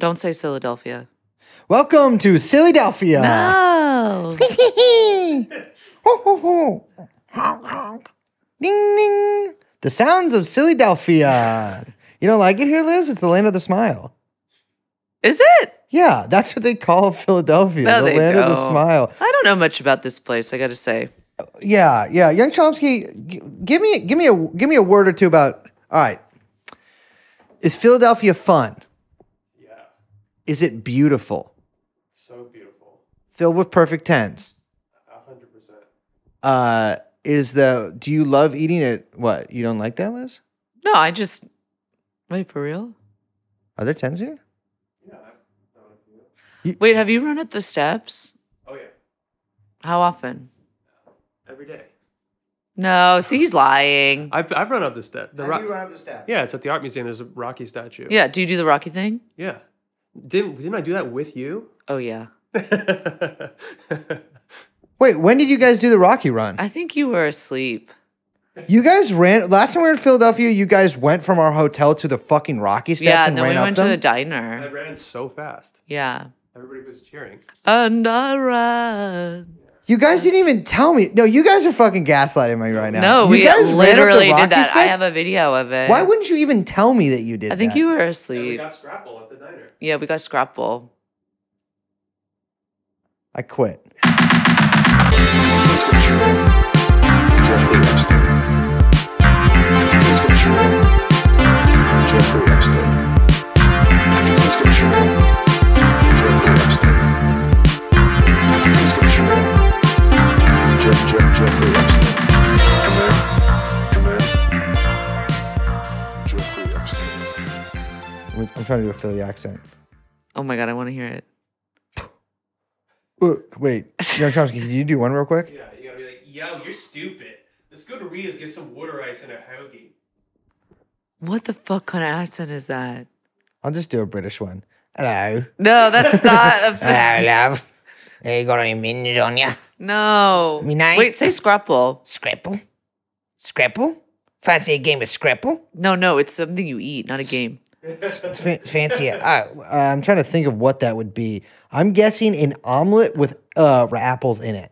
Don't say Philadelphia. Welcome to Philadelphia. No. Ho, ho, ho. Honk, honk. Ding, ding. The sounds of Philadelphia. You don't like it here, Liz? It's the land of the smile. Is it? Yeah, that's what they call Philadelphia, No, the land of the smile. I don't know much about this place. I got to say. Yeah, yeah. Young Chomsky, g- give me, give me a, give me a word or two about. All right, is Philadelphia fun? Yeah, Is it beautiful? so beautiful. Filled with perfect tens? A hundred percent. Uh, is the? Do you love eating it? What you don't like that, Liz? No, I just. Wait, for real? Are there tens here? Yeah, I've known a few. Wait, have you run up the steps? Oh yeah, How often? every day. No, see, he's lying. I've I've run up the step. The rock. run up the steps? Yeah, it's at the art museum. There's a Rocky statue. Yeah, do you do the Rocky thing? Yeah. Didn't didn't I do that with you? Oh, yeah. Wait, when did you guys do the Rocky run? I think you were asleep. You guys ran last time we were in Philadelphia. You guys went from our hotel to the fucking Rocky steps yeah, and and then ran we up went them. to the diner. I ran so fast. Yeah. Everybody was cheering. And I ran. you guys didn't even tell me. No, you guys are fucking gaslighting me right now. No, you we guys ran up the literally did Rocky that. I steps? have a video of it. Why wouldn't you even tell me that you did? That? I think that? you were Yeah, we asleep. got Scrapple at the diner. Yeah, we got Scrapple. I quit. Jeffrey Epstein. Jeffrey Epstein. Jeffrey Epstein. Jeff, Jeff, Jeffrey Epstein. I'm I'm trying to do a Philly accent. Oh my God, I want to hear it. Wait, Young Chomsky, can you do one real quick? Yeah, you gotta be like, yo, you're stupid. Let's go to Rita's get some water ice and a hoagie. What the fuck kind of accent is that? I'll just do a British one. Hello. No, that's not a. Hello, love. Hey, you got any minge on ya? no. Me night. Wait, say Scrapple. Scrapple? Scrapple? Fancy a game of Scrapple? No, no, it's something you eat, not a game. Fa- fancy it. Uh, uh, I'm trying to think of what that would be. I'm guessing an omelet with uh, apples in it.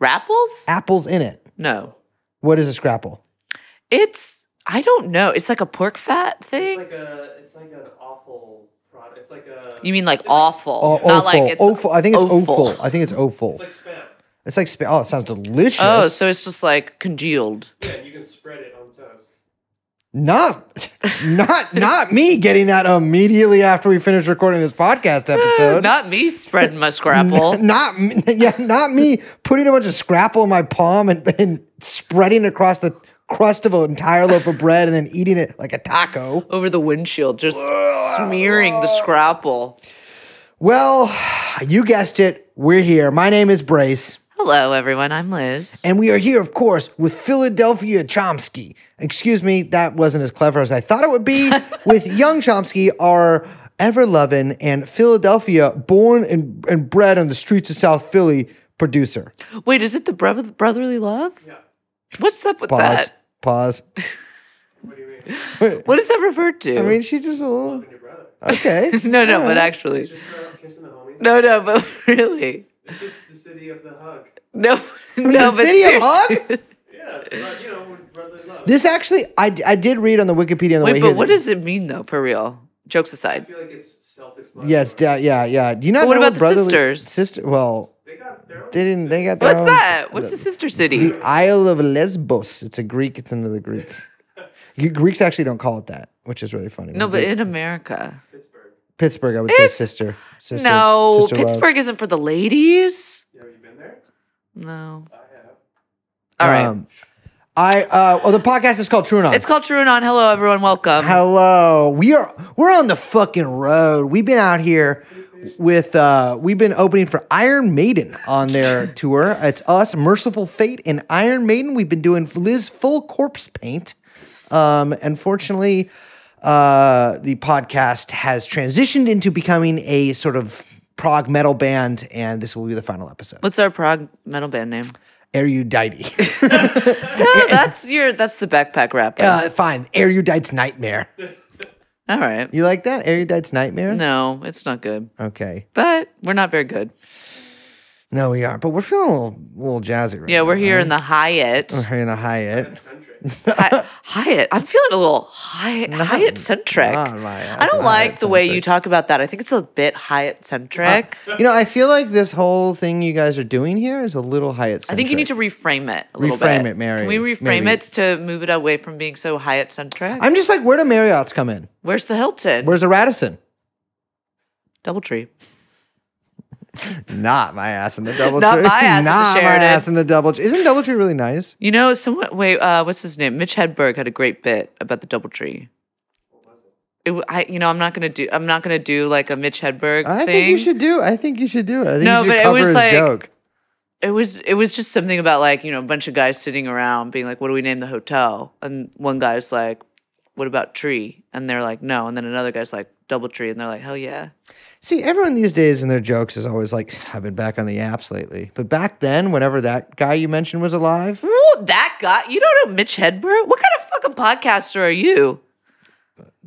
Rapples? Apples in it. No. What is a scrapple? It's, I don't know. It's like a pork fat thing. It's thing. like a, it's like an awful product. It's like a. you mean like it's like- awful? Oh, not offal. like it's offal. I think it's offal. offal. I think it's offal. It's like spam. It's like, spa- oh, it sounds delicious. Oh, so it's just like congealed. Yeah, you can spread it on toast. Not, not, not me getting that immediately after we finish recording this podcast eh, episode. Not me spreading my Scrapple. not, me- yeah, not me putting a bunch of scrapple in my palm and, and spreading it across the crust of an entire loaf of bread and then eating it like a taco. over the windshield, just smearing the scrapple. Well, you guessed it. We're here. My name is Brace. Hello, everyone. I'm Liz. And we are here, of course, with Philadelphia Chomsky. Excuse me, that wasn't as clever as I thought it would be. with young Chomsky, our ever loving and Philadelphia born and, and bred on the streets of South Philly producer. Wait, is it the brother, brotherly love? Yeah. What's up with Pause. that? Pause. What do you mean? What is that refer to? I mean, she just a little. Loving your brother. Okay. no, no, All but actually, It's just kissing the homies. no, no, but really, It's just the city of the hug. no, no, but city of seriously. Yeah, it's not, you know, brotherly love. This actually, I, I did read on the Wikipedia on the way Wait, here. but what that- does it mean though? For real, jokes aside. I aside. feel like it's self-explanatory. Yeah, it's yeah, yeah, yeah. Do you not But what know about the brotherly- sisters? Sister, well, They got their own. they didn't. They got their What's own- that? What's the sister city? The Isle of Lesbos. It's a Greek. It's another Greek. G- Greeks actually don't call it that, which is really funny. No, We but do- in America, Pittsburgh. Pittsburgh, I would It's- say sister. Sister. no, sister love. Pittsburgh isn't for the ladies. Yeah, have you been there? No. I have. All right. Um, I uh, well, the podcast is called True or Not. It's called TrueAnon. Hello, everyone. Welcome. Hello. We are we're on the fucking road. We've been out here with uh we've been opening for Iron Maiden on their tour. It's us, Mercyful Fate, and Iron Maiden. We've been doing Liz full corpse paint. Um unfortunately, uh the podcast has transitioned into becoming a sort of prog metal band, and this will be the final episode. What's our prog metal band name? Erudite. No, that's your. That's the backpack rapper. uh, fine. Erudite's Nightmare. All right. You like that? Erudite's Nightmare? No, it's not good. Okay. But we're not very good. No, we are. But we're feeling a little, little jazzy right Yeah, we're now, here right? in the Hyatt. We're here in the Hyatt. Hi- Hyatt. I'm feeling a little Hyatt, Hyatt centric. not my ass, I don't like the way you talk about that. I think it's a bit Hyatt centric. You know, I feel like this whole thing you guys are doing here is a little Hyatt. Centric. I think you need to reframe it a little Reframe bit. it, Mary. Can we reframe Maybe. it to move it away from being so Hyatt centric? I'm just like, where do Marriott's come in? Where's the Hilton? Where's the Radisson? Doubletree? Not my ass in the double Not tree. my ass in the Not my ass in the double tree. Isn't double tree really nice? You know, someone wait, uh, what's his name? Mitch Hedberg had a great bit about the DoubleTree. It, w- I, you know, I'm not gonna do. I'm not gonna do like a Mitch Hedberg I thing. think you should do. it. I think you should do it. I think No, you should but it cover was his like- joke. It was. It was just something about like you know a bunch of guys sitting around being like, "What do we name the hotel?" And one guy's like, "What about tree?" And they're like, "No." And then another guy's like, "DoubleTree," and they're like, "Hell yeah!" See, everyone these days in their jokes is always like, "I've been back on the apps lately." But back then, whenever that guy you mentioned was alive, Ooh, that guy. You don't know Mitch Hedberg? What kind of fucking podcaster are you?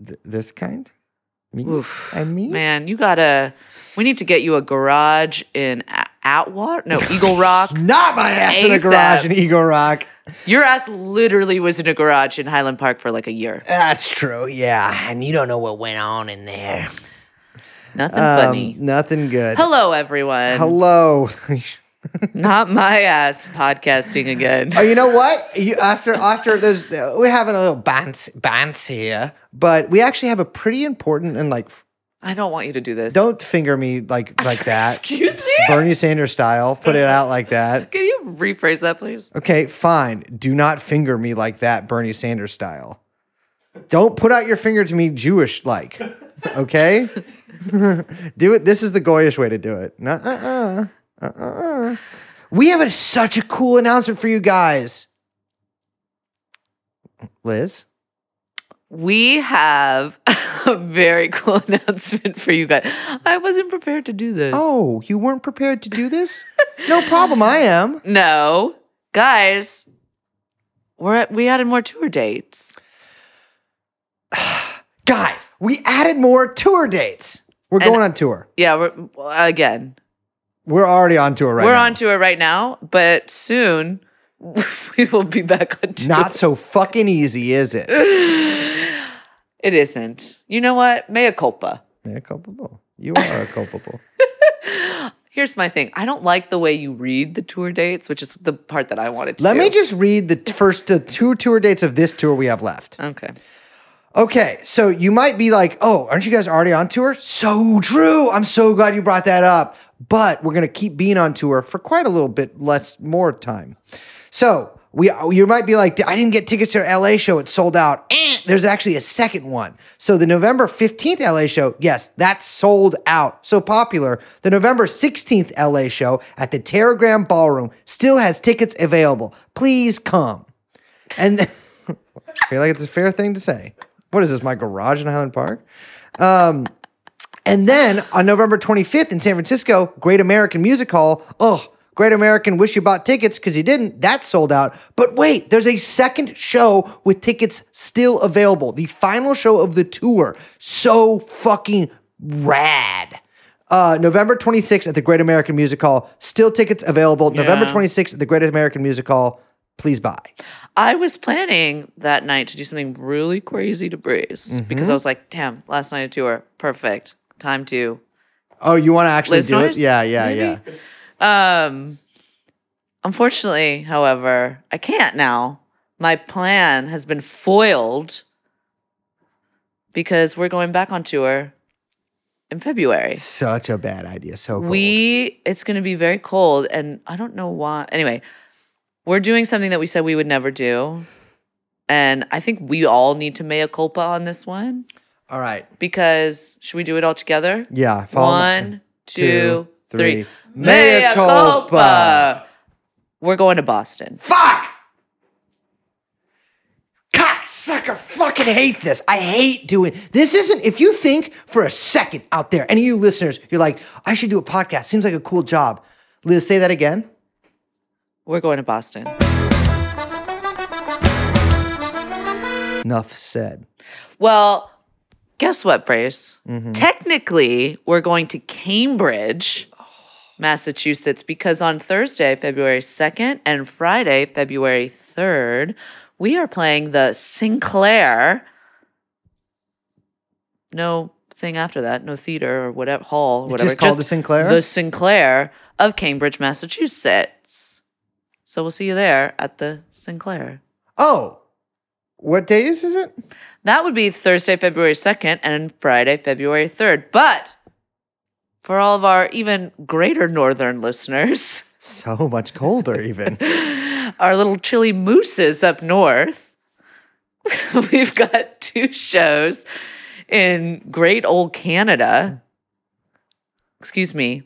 th- this kind, me, Oof. and me, Man, you gotta. We need to get you a garage in Atwater. No, Eagle Rock. not my ass in a garage in Eagle Rock. Your ass literally was in a garage in Highland Park for like a year. That's true. Yeah, and you don't know what went on in there. Nothing Um, funny. Nothing good. Hello, everyone. Hello. Not my ass podcasting again. Oh, you know what? You, after after there's uh, we're having a little bants bants here, but we actually have a pretty important and like I don't want you to do this. don't finger me like like that. Excuse me? Bernie Sanders style. Put it out like that. Can you rephrase that, please? Okay, fine. Do not finger me like that, Bernie Sanders style. Don't put out your finger to me Jewish like. Okay? do it. This is the Goyish way to do it. Uh-uh. Uh-uh. We have a, such a cool announcement for you guys. Liz? We have a very cool announcement for you guys. I wasn't prepared to do this. Oh, you weren't prepared to do this? No problem. I am. No. Guys, we're at, we added more tour dates. Guys, we added more tour dates. We're And- going on tour. Yeah, we're again. We're already on tour right we're now. on tour right now, but soon we will be back on tour. Not so fucking easy, is it? It isn't. You know what? Mea culpa. You're culpable. You are a culpable. Here's my thing. I don't like the way you read the tour dates, which is the part that I wanted to Let do. me just read the t- first the two tour dates of this tour we have left. Okay. Okay, so you might be like, "Oh, aren't you guys already on tour?" So true. I'm so glad you brought that up. But we're gonna keep being on tour for quite a little bit less more time. So we you might be like, "I didn't get tickets to our LA show. It's sold out." Eh, there's actually a second one. So the November 15th LA show, yes, that's sold out. So popular. The November 16th LA show at the Teragram Ballroom still has tickets available. Please come. And I feel like it's a fair thing to say. What is this, my garage in Highland Park? Um, and then on November 25th in San Francisco, Great American Music Hall. Oh, Great American, wish you bought tickets because you didn't. That sold out. But wait, there's a second show with tickets still available. The final show of the tour. So fucking rad. Uh, November 26th at the Great American Music Hall. Still tickets available. November 26th at the Great American Music Hall. Please buy. I was planning that night to do something really crazy to Breeze Mm-hmm. because I was like, damn, last night of tour, perfect. Time to Oh, you want to actually Liz do it? Yeah, yeah, Maybe? yeah. Um, unfortunately, however, I can't now. My plan has been foiled because we're going back on tour in February. Such a bad idea. So cold. We it's going to be very cold and I don't know why. Anyway, we're doing something that we said we would never do. And I think we all need to mea culpa on this one All right. because should we do it all together? Yeah. One, two, two, three. three. Mea Mea culpa. culpa. We're going to Boston. Fuck! Cocksucker, fucking hate this. I hate doing this. Isn't if you think for a second out there, any of you listeners, you're like, I should do a podcast. Seems like a cool job. Liz, say that again. We're going to Boston. Enough said. Well, Guess what, Brace? Mm-hmm. Technically, we're going to Cambridge, Massachusetts, because on Thursday, February 2nd, and Friday, February 3rd, we are playing the Sinclair. No thing after that, no theater or whatever, hall, or It's just called the Sinclair? The Sinclair of Cambridge, Massachusetts. So we'll see you there at the Sinclair. Oh, what days is it? That would be Thursday, February 2nd and Friday, February 3rd. But for all of our even greater northern listeners, So much colder, even. our little chilly mooses up north, we've got two shows in great old Canada. Excuse me.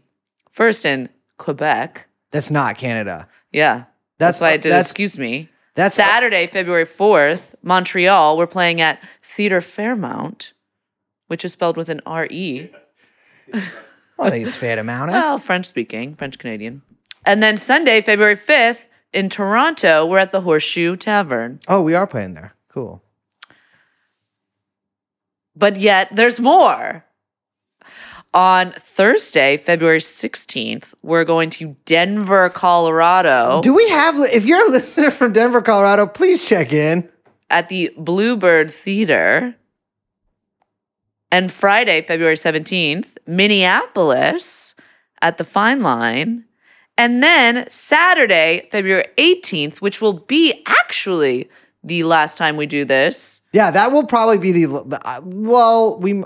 First in Quebec. That's not Canada. Yeah. That's- That's, why I did that's- excuse me. that's- Saturday, February 4th, Montreal. We're playing at Theatre Fairmount, which is spelled with an R-E. I think it's fair amount. eh? Well, French speaking, French Canadian. And then Sunday, February 5th, in Toronto, we're at the Horseshoe Tavern. Oh, we are playing there. Cool. But yet, there's more. On Thursday, February 16th, we're going to Denver, Colorado Do we have? If you're a listener from Denver, Colorado, please check in. at the Bluebird Theater. And Friday, February 17th, Minneapolis at the Fine Line. And then Saturday, February 18th, which will be actually the last time we do this. Yeah, that will probably be the. uh, well, we.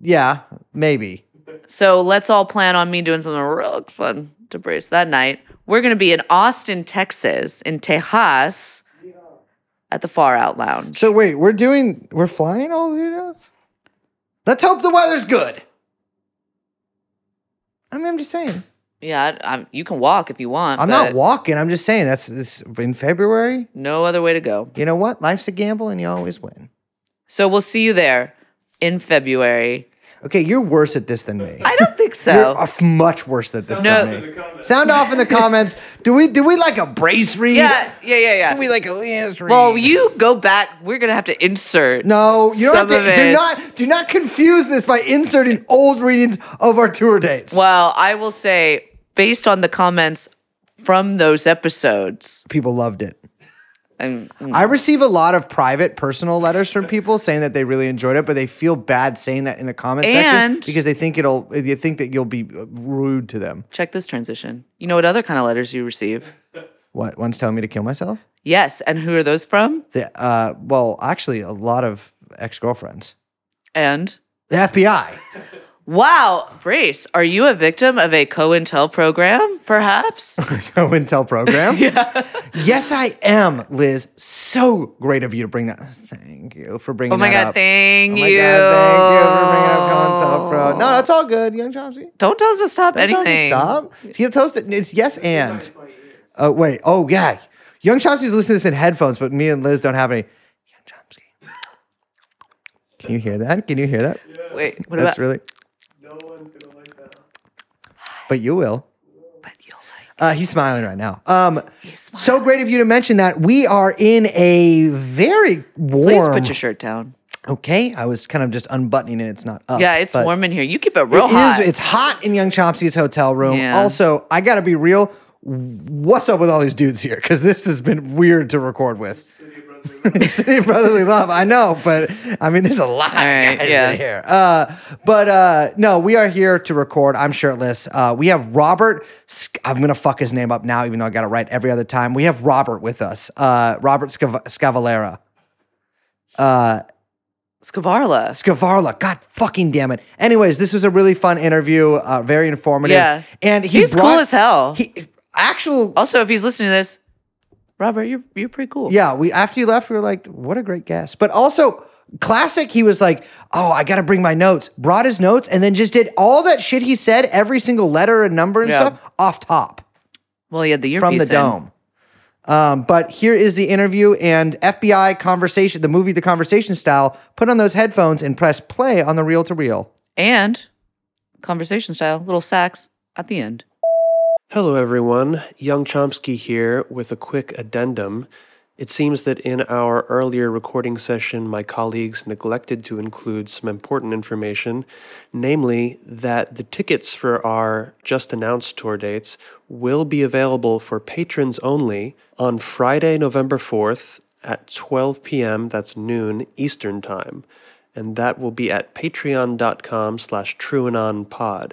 Yeah, maybe. So let's all plan on me doing something real fun to brace that night. We're going to be in Austin, Texas, in Tejas at the Far Out Lounge. So wait, we're doing. We're flying all through those. Let's hope the weather's good. I mean, I'm just saying. Yeah, I, I'm, you can walk if you want. I'm not walking. I'm just saying that's this in February. No other way to go. You know what? Life's a gamble, and you always win. So we'll see you there in February. Okay, you're worse at this than me. I don't think so. You're much worse at this No. than In me. Sound off in the comments. Do we do we like a brace read? yeah, yeah, yeah, yeah. Do we like a Leanne's read? Well, you go back. We're gonna have to insert. No, you don't have to, of do not do not confuse this by inserting old readings of our tour dates. Well, I will say, based on the comments from those episodes, People loved it. And I receive a lot of private, personal letters from people saying that they really enjoyed it, but they feel bad saying that in the comment section because they think it'll they think that you'll be rude to them. check this transition. You know what other kind of letters you receive? What? One's telling me to kill myself? Yes, and who are those from? The, uh, well, actually, a lot of ex girlfriends. And The FBI. wow, Brace, are you a victim of a COINTEL program, perhaps? Go and tell program. Yes, I am, Liz. So great of you to bring that. Thank you for bringing oh my that god, up. thank Oh my you. God, thank you for bringing up COINTELPRO. No, that's all good, Young Chomsky. Don't tell us to stop Don't tell us to anything. Stop. Give toast. It's yes and. Oh wait. Oh yeah. Young Chomsky's listening to this in headphones, but me and Liz don't have any. Young Chomsky. Can you hear that? Can you hear that? Wait, what That's about? really. No one's gonna like that. But you will. But you'll like. Uh, he's smiling right now. Um, so great of you to mention that. We are in a very warm. Please put your shirt down. okay, I was kind of just unbuttoning it. It's not up. Yeah, it's warm in here. You keep it real it hot. is- It's hot in Young Chomsky's hotel room. Yeah. Also, I got to be real. What's up with all these dudes here? Because this has been weird to record with. City of Brotherly Love. I know, but I mean, there's a lot right, of guys yeah. in here. Uh, but uh, no, we are here to record. I'm shirtless. Uh, we have Robert. Sc- I'm gonna fuck his name up now, even though I got it right every other time. We have Robert with us. Uh, Robert Scav- Scavalera. Scavarla. Scavarla. God fucking damn it. Anyways, this was a really fun interview. Uh, very informative. Yeah. and he He's cool as hell. He actual. Also, if he's listening to this, Robert, you're you're pretty cool. Yeah, we after you left, we were like, what a great guest. But also, classic, he was like, oh, I got to bring my notes. Brought his notes and then just did all that shit he said, every single letter and number and Yeah. stuff, off top Well, he had the earpiece from the in. dome. Um, but here is the interview and FBI conversation, the movie, the conversation style. Put on those headphones and press play on the reel to reel. and conversation style, little sax at the end. Hello, everyone. Young Chomsky here with a quick addendum. It seems that in our earlier recording session, my colleagues neglected to include some important information, namely that the tickets for our just announced tour dates will be available for patrons only on Friday, November 4th at 12 p.m., that's noon Eastern Time. And that will be at patreon.com slash trueanonpod.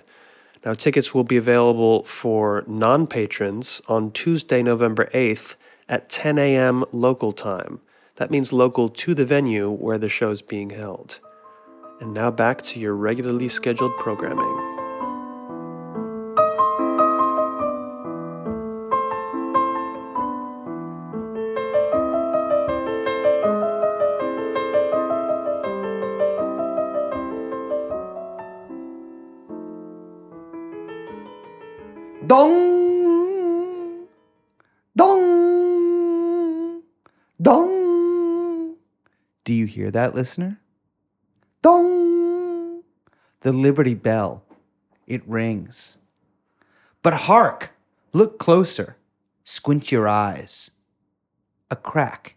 Now, tickets will be available for non patrons on Tuesday, November 8th at 10 a.m. local time. That means local to the venue where the show is being held. And now back to your regularly scheduled programming. Hear that, listener? Dong. The Liberty Bell. It rings. But hark! Look closer. Squint your eyes. A crack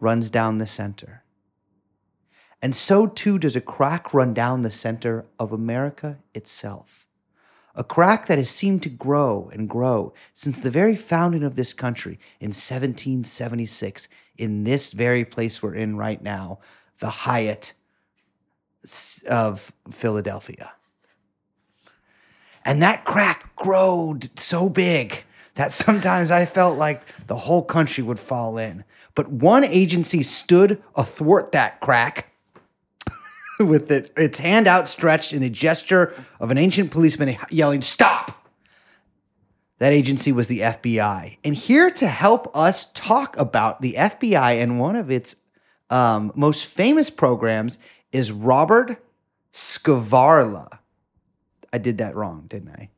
runs down the center. And so too does a crack run down the center of America itself a crack that has seemed to grow and grow since the very founding of this country in 1776 in this very place we're in right now, the Hyatt of Philadelphia. And that crack growed so big that sometimes I felt like the whole country would fall in. But one agency stood athwart that crack with it, its hand outstretched in the gesture of an ancient policeman yelling, Stop! That agency was the FBI. And here to help us talk about the FBI and one of its um, most famous programs is Robert Scavarla. I did that wrong, didn't I?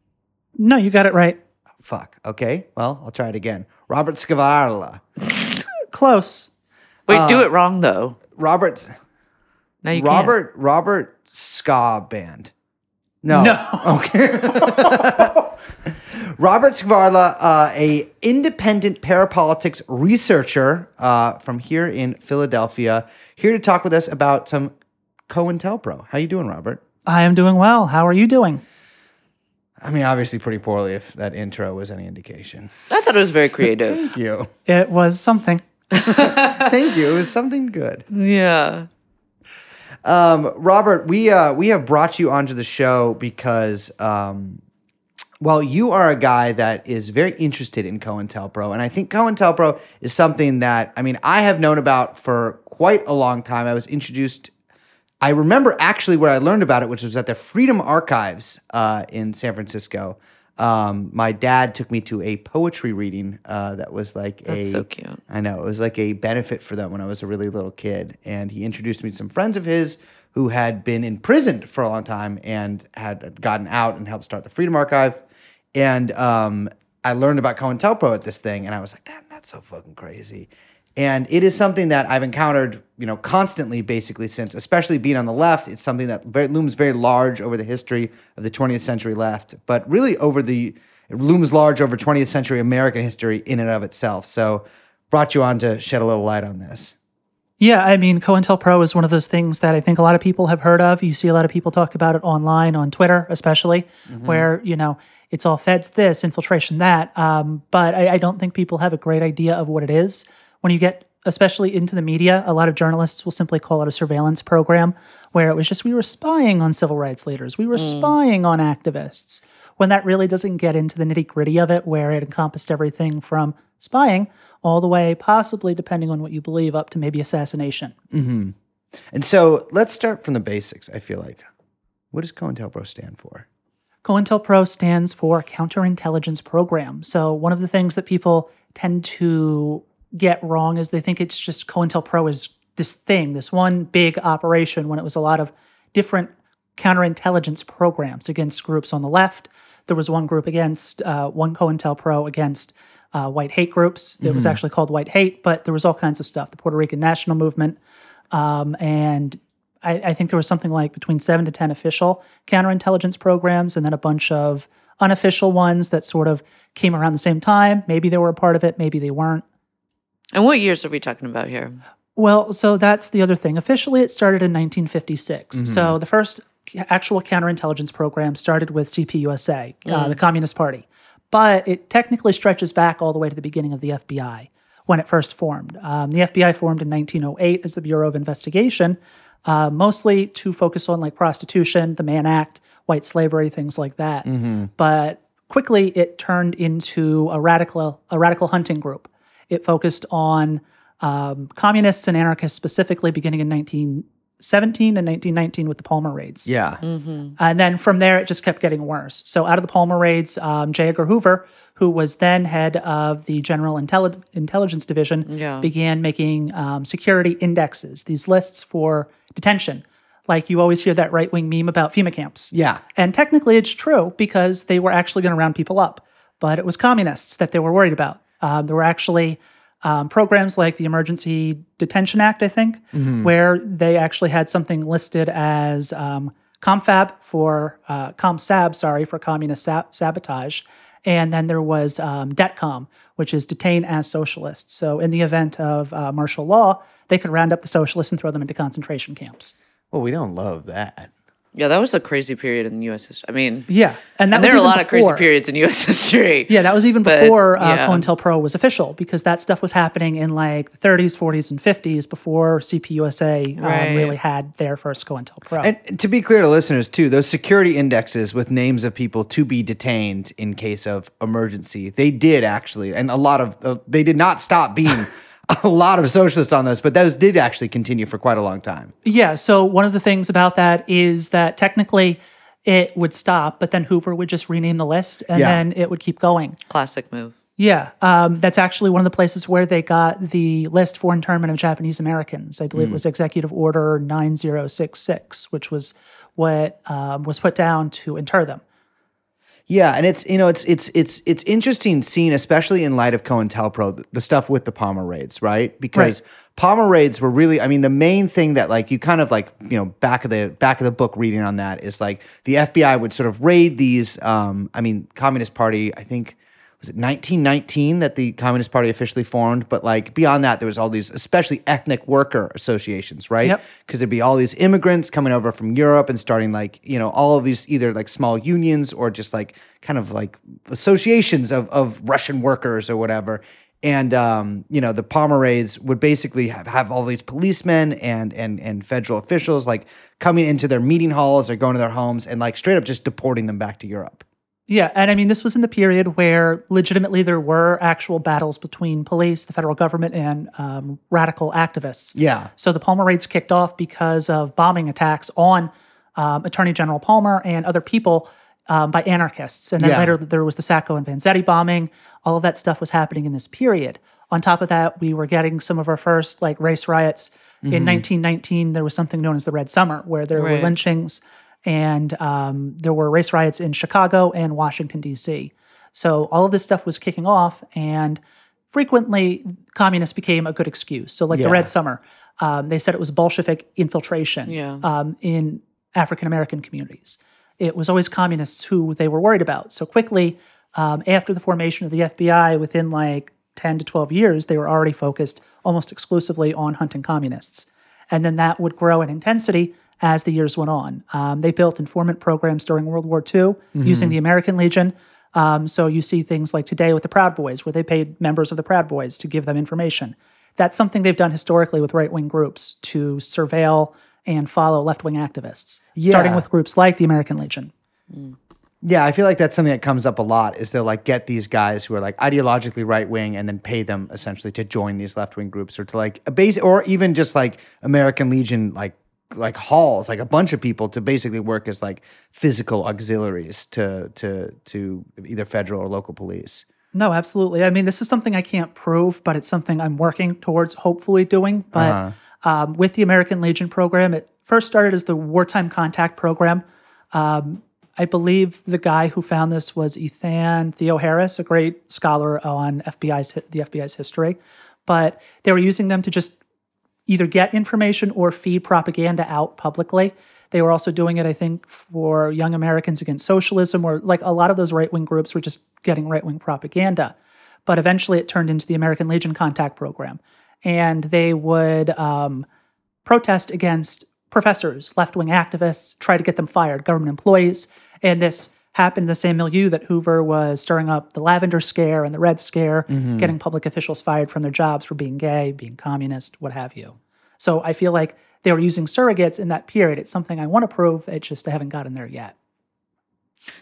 No, you got it right. Fuck. Okay. Well, I'll try it again. Robert Scavarla. Close. Wait, do it wrong though. Robert. Now you Robert Robert Ska Band. No. No. Okay. Robert Skvarla, uh, a independent parapolitics researcher uh, from here in Philadelphia, here to talk with us about some COINTELPRO. How you doing, Robert? I am doing well. How are you doing? I mean, obviously pretty poorly if that intro was any indication. I thought it was very creative. Thank you. It was something. Thank you. It was something good. yeah. Um, Robert, we uh, we have brought you onto the show because, um, well, you are a guy that is very interested in COINTELPRO, and I think COINTELPRO is something that I mean I have known about for quite a long time. I was introduced. I remember actually where I learned about it, which was at the Freedom Archives uh, in San Francisco. Um, my dad took me to a poetry reading uh, that was like a so cute. I know. It was like a benefit for them when I was a really little kid. And he introduced me to some friends of his who had been imprisoned for a long time and had gotten out and helped start the Freedom Archive. And um, I learned about COINTELPRO at this thing, and I was like, that, that's so fucking crazy. And it is something that I've encountered, you know, constantly, basically since, especially being on the left. It's something that very, looms very large over the history of the 20th century left, but really over the it looms large over 20th century American history in and of itself. So, brought you on to shed a little light on this. Yeah, I mean, COINTELPRO is one of those things that I think a lot of people have heard of. You see a lot of people talk about it online, on Twitter, especially, where, you know, it's all feds this, infiltration that. Um, but I, I don't think people have a great idea of what it is. When you get, especially into the media, a lot of journalists will simply call it a surveillance program, where it was just we were spying on civil rights leaders, we were spying on activists, when that really doesn't get into the nitty gritty of it, where it encompassed everything from spying all the way, possibly depending on what you believe, up to maybe assassination. And so, let's start from the basics. I feel like, what does COINTELPRO stand for? COINTELPRO stands for Counterintelligence Program. So one of the things that people tend to get wrong is they think it's just COINTELPRO is this thing, this one big operation, when it was a lot of different counterintelligence programs against groups on the left. There was one group against uh, one COINTELPRO against uh, white hate groups. It was actually called White Hate, but there was all kinds of stuff. The Puerto Rican National Movement, um, and I, I think there was something like between seven to 10 official counterintelligence programs and then a bunch of unofficial ones that sort of came around the same time. Maybe they were a part of it, maybe they weren't. And what years are we talking about here? Well, so that's the other thing. Officially, it started in 1956. Mm-hmm. So the first actual counterintelligence program started with CPUSA, uh, the Communist Party. But it technically stretches back all the way to the beginning of the FBI when it first formed. Um, the FBI formed in 1908 as the Bureau of Investigation, uh, mostly to focus on like prostitution, the Mann Act, white slavery, things like that. But quickly, it turned into a radical a radical hunting group. It focused on um, communists and anarchists specifically beginning in 1917 and 1919 with the Palmer raids. Yeah. And then from there, it just kept getting worse. So out of the Palmer raids, um, J. Edgar Hoover, who was then head of the General Intelli- Intelligence Division, Yeah. began making um, security indexes, these lists for detention. Like you always hear that right wing meme about FEMA camps. Yeah. And technically, it's true because they were actually going to round people up, but it was communists that they were worried about. Um, there were actually um, programs like the Emergency Detention Act, I think, where they actually had something listed as um, ComFab for uh, ComSab, sorry, for communist sa- sabotage, and then there was um, DETCOM, which is detain as socialists. So in the event of uh, martial law, they could round up the socialists and throw them into concentration camps. Well, we don't love that. Yeah, that was a crazy period in U.S. history. I mean, Yeah, and that and there are a even lot of crazy periods in U.S. history. Yeah, that was even But, before uh, yeah. COINTELPRO was official because that stuff was happening in like the 30s, 40s, and 50s before CPUSA um, Right. really had their first COINTELPRO. And to be clear to listeners too, those security indexes with names of people to be detained in case of emergency, they did actually, and a lot of uh, they did not stop being a lot of socialists on those, but those did actually continue for quite a long time. yeah, so one of the things about that is that technically it would stop, but then Hoover would just rename the list and Yeah. then it would keep going. Classic move. Yeah, um, that's actually one of the places where they got the list for internment of Japanese Americans. I believe it was Executive Order 9066, which was what um, was put down to inter them. Yeah, and it's you know it's it's it's it's interesting seeing, especially in light of COINTELPRO, the, the stuff with the Palmer raids, right? Because Right. Palmer raids were really, I mean, the main thing that like you kind of like you know back of the back of the book reading on that is like the FBI would sort of raid these. Um, I mean, Communist Party, I think was it 1919 that the Communist Party officially formed, but like beyond that, there was all these, especially ethnic worker associations, right? Yep. because there'd be all these immigrants coming over from Europe and starting like you know all of these either like small unions or just like kind of like associations of of Russian workers or whatever. And um, you know the Palmer raids would basically have, have all these policemen and and and federal officials like coming into their meeting halls or going to their homes and like straight up just deporting them back to Europe. Yeah, and I mean, this was in the period where legitimately there were actual battles between police, the federal government, and um, radical activists. Yeah. So the Palmer raids kicked off because of bombing attacks on um, Attorney General Palmer and other people um, by anarchists. And then Yeah. later there was the Sacco and Vanzetti bombing. All of that stuff was happening in this period. On top of that, we were getting some of our first like race riots. In 1919, there was something known as the Red Summer, where there were lynchings and um, there were race riots in Chicago and Washington, D.C. So all of this stuff was kicking off, and frequently communists became a good excuse. So, like Yeah. the Red Summer, um, they said it was Bolshevik infiltration Yeah. um, in African American communities. It was always communists who they were worried about. So, quickly um, after the formation of the FBI, within like 10 to 12 years, they were already focused almost exclusively on hunting communists. And then that would grow in intensity as the years went on. Um, they built informant programs during World War II using the American Legion. Um, so you see things like today with the Proud Boys, where they paid members of the Proud Boys to give them information. That's something they've done historically with right wing groups to surveil and follow left wing activists, starting with groups like the American Legion. Yeah, I feel like that's something that comes up a lot. Is they'll like get these guys who are like ideologically right wing and then pay them essentially to join these left wing groups or to like a base or even just like American Legion like like halls, like a bunch of people to basically work as like physical auxiliaries to to to either federal or local police. No, absolutely. I mean, this is something I can't prove, but it's something I'm working towards hopefully doing. But um, with the American Legion program, it first started as the Wartime Contact Program. Um, I believe the guy who found this was Athan Theoharis, a great scholar on FBI's the FBI's history. But they were using them to just either get information or feed propaganda out publicly. They were also doing it, I think, for young Americans against socialism, or like a lot of those right wing groups were just getting right wing propaganda. but eventually it turned into the American Legion Contact Program. And they would um, protest against professors, left wing activists, try to get them fired, government employees. And this happened in the same milieu that Hoover was stirring up the lavender scare and the red scare, mm-hmm. getting public officials fired from their jobs for being gay, being communist, what have you. So I feel like they were using surrogates in that period. It's something I want to prove. It's just I haven't gotten there yet.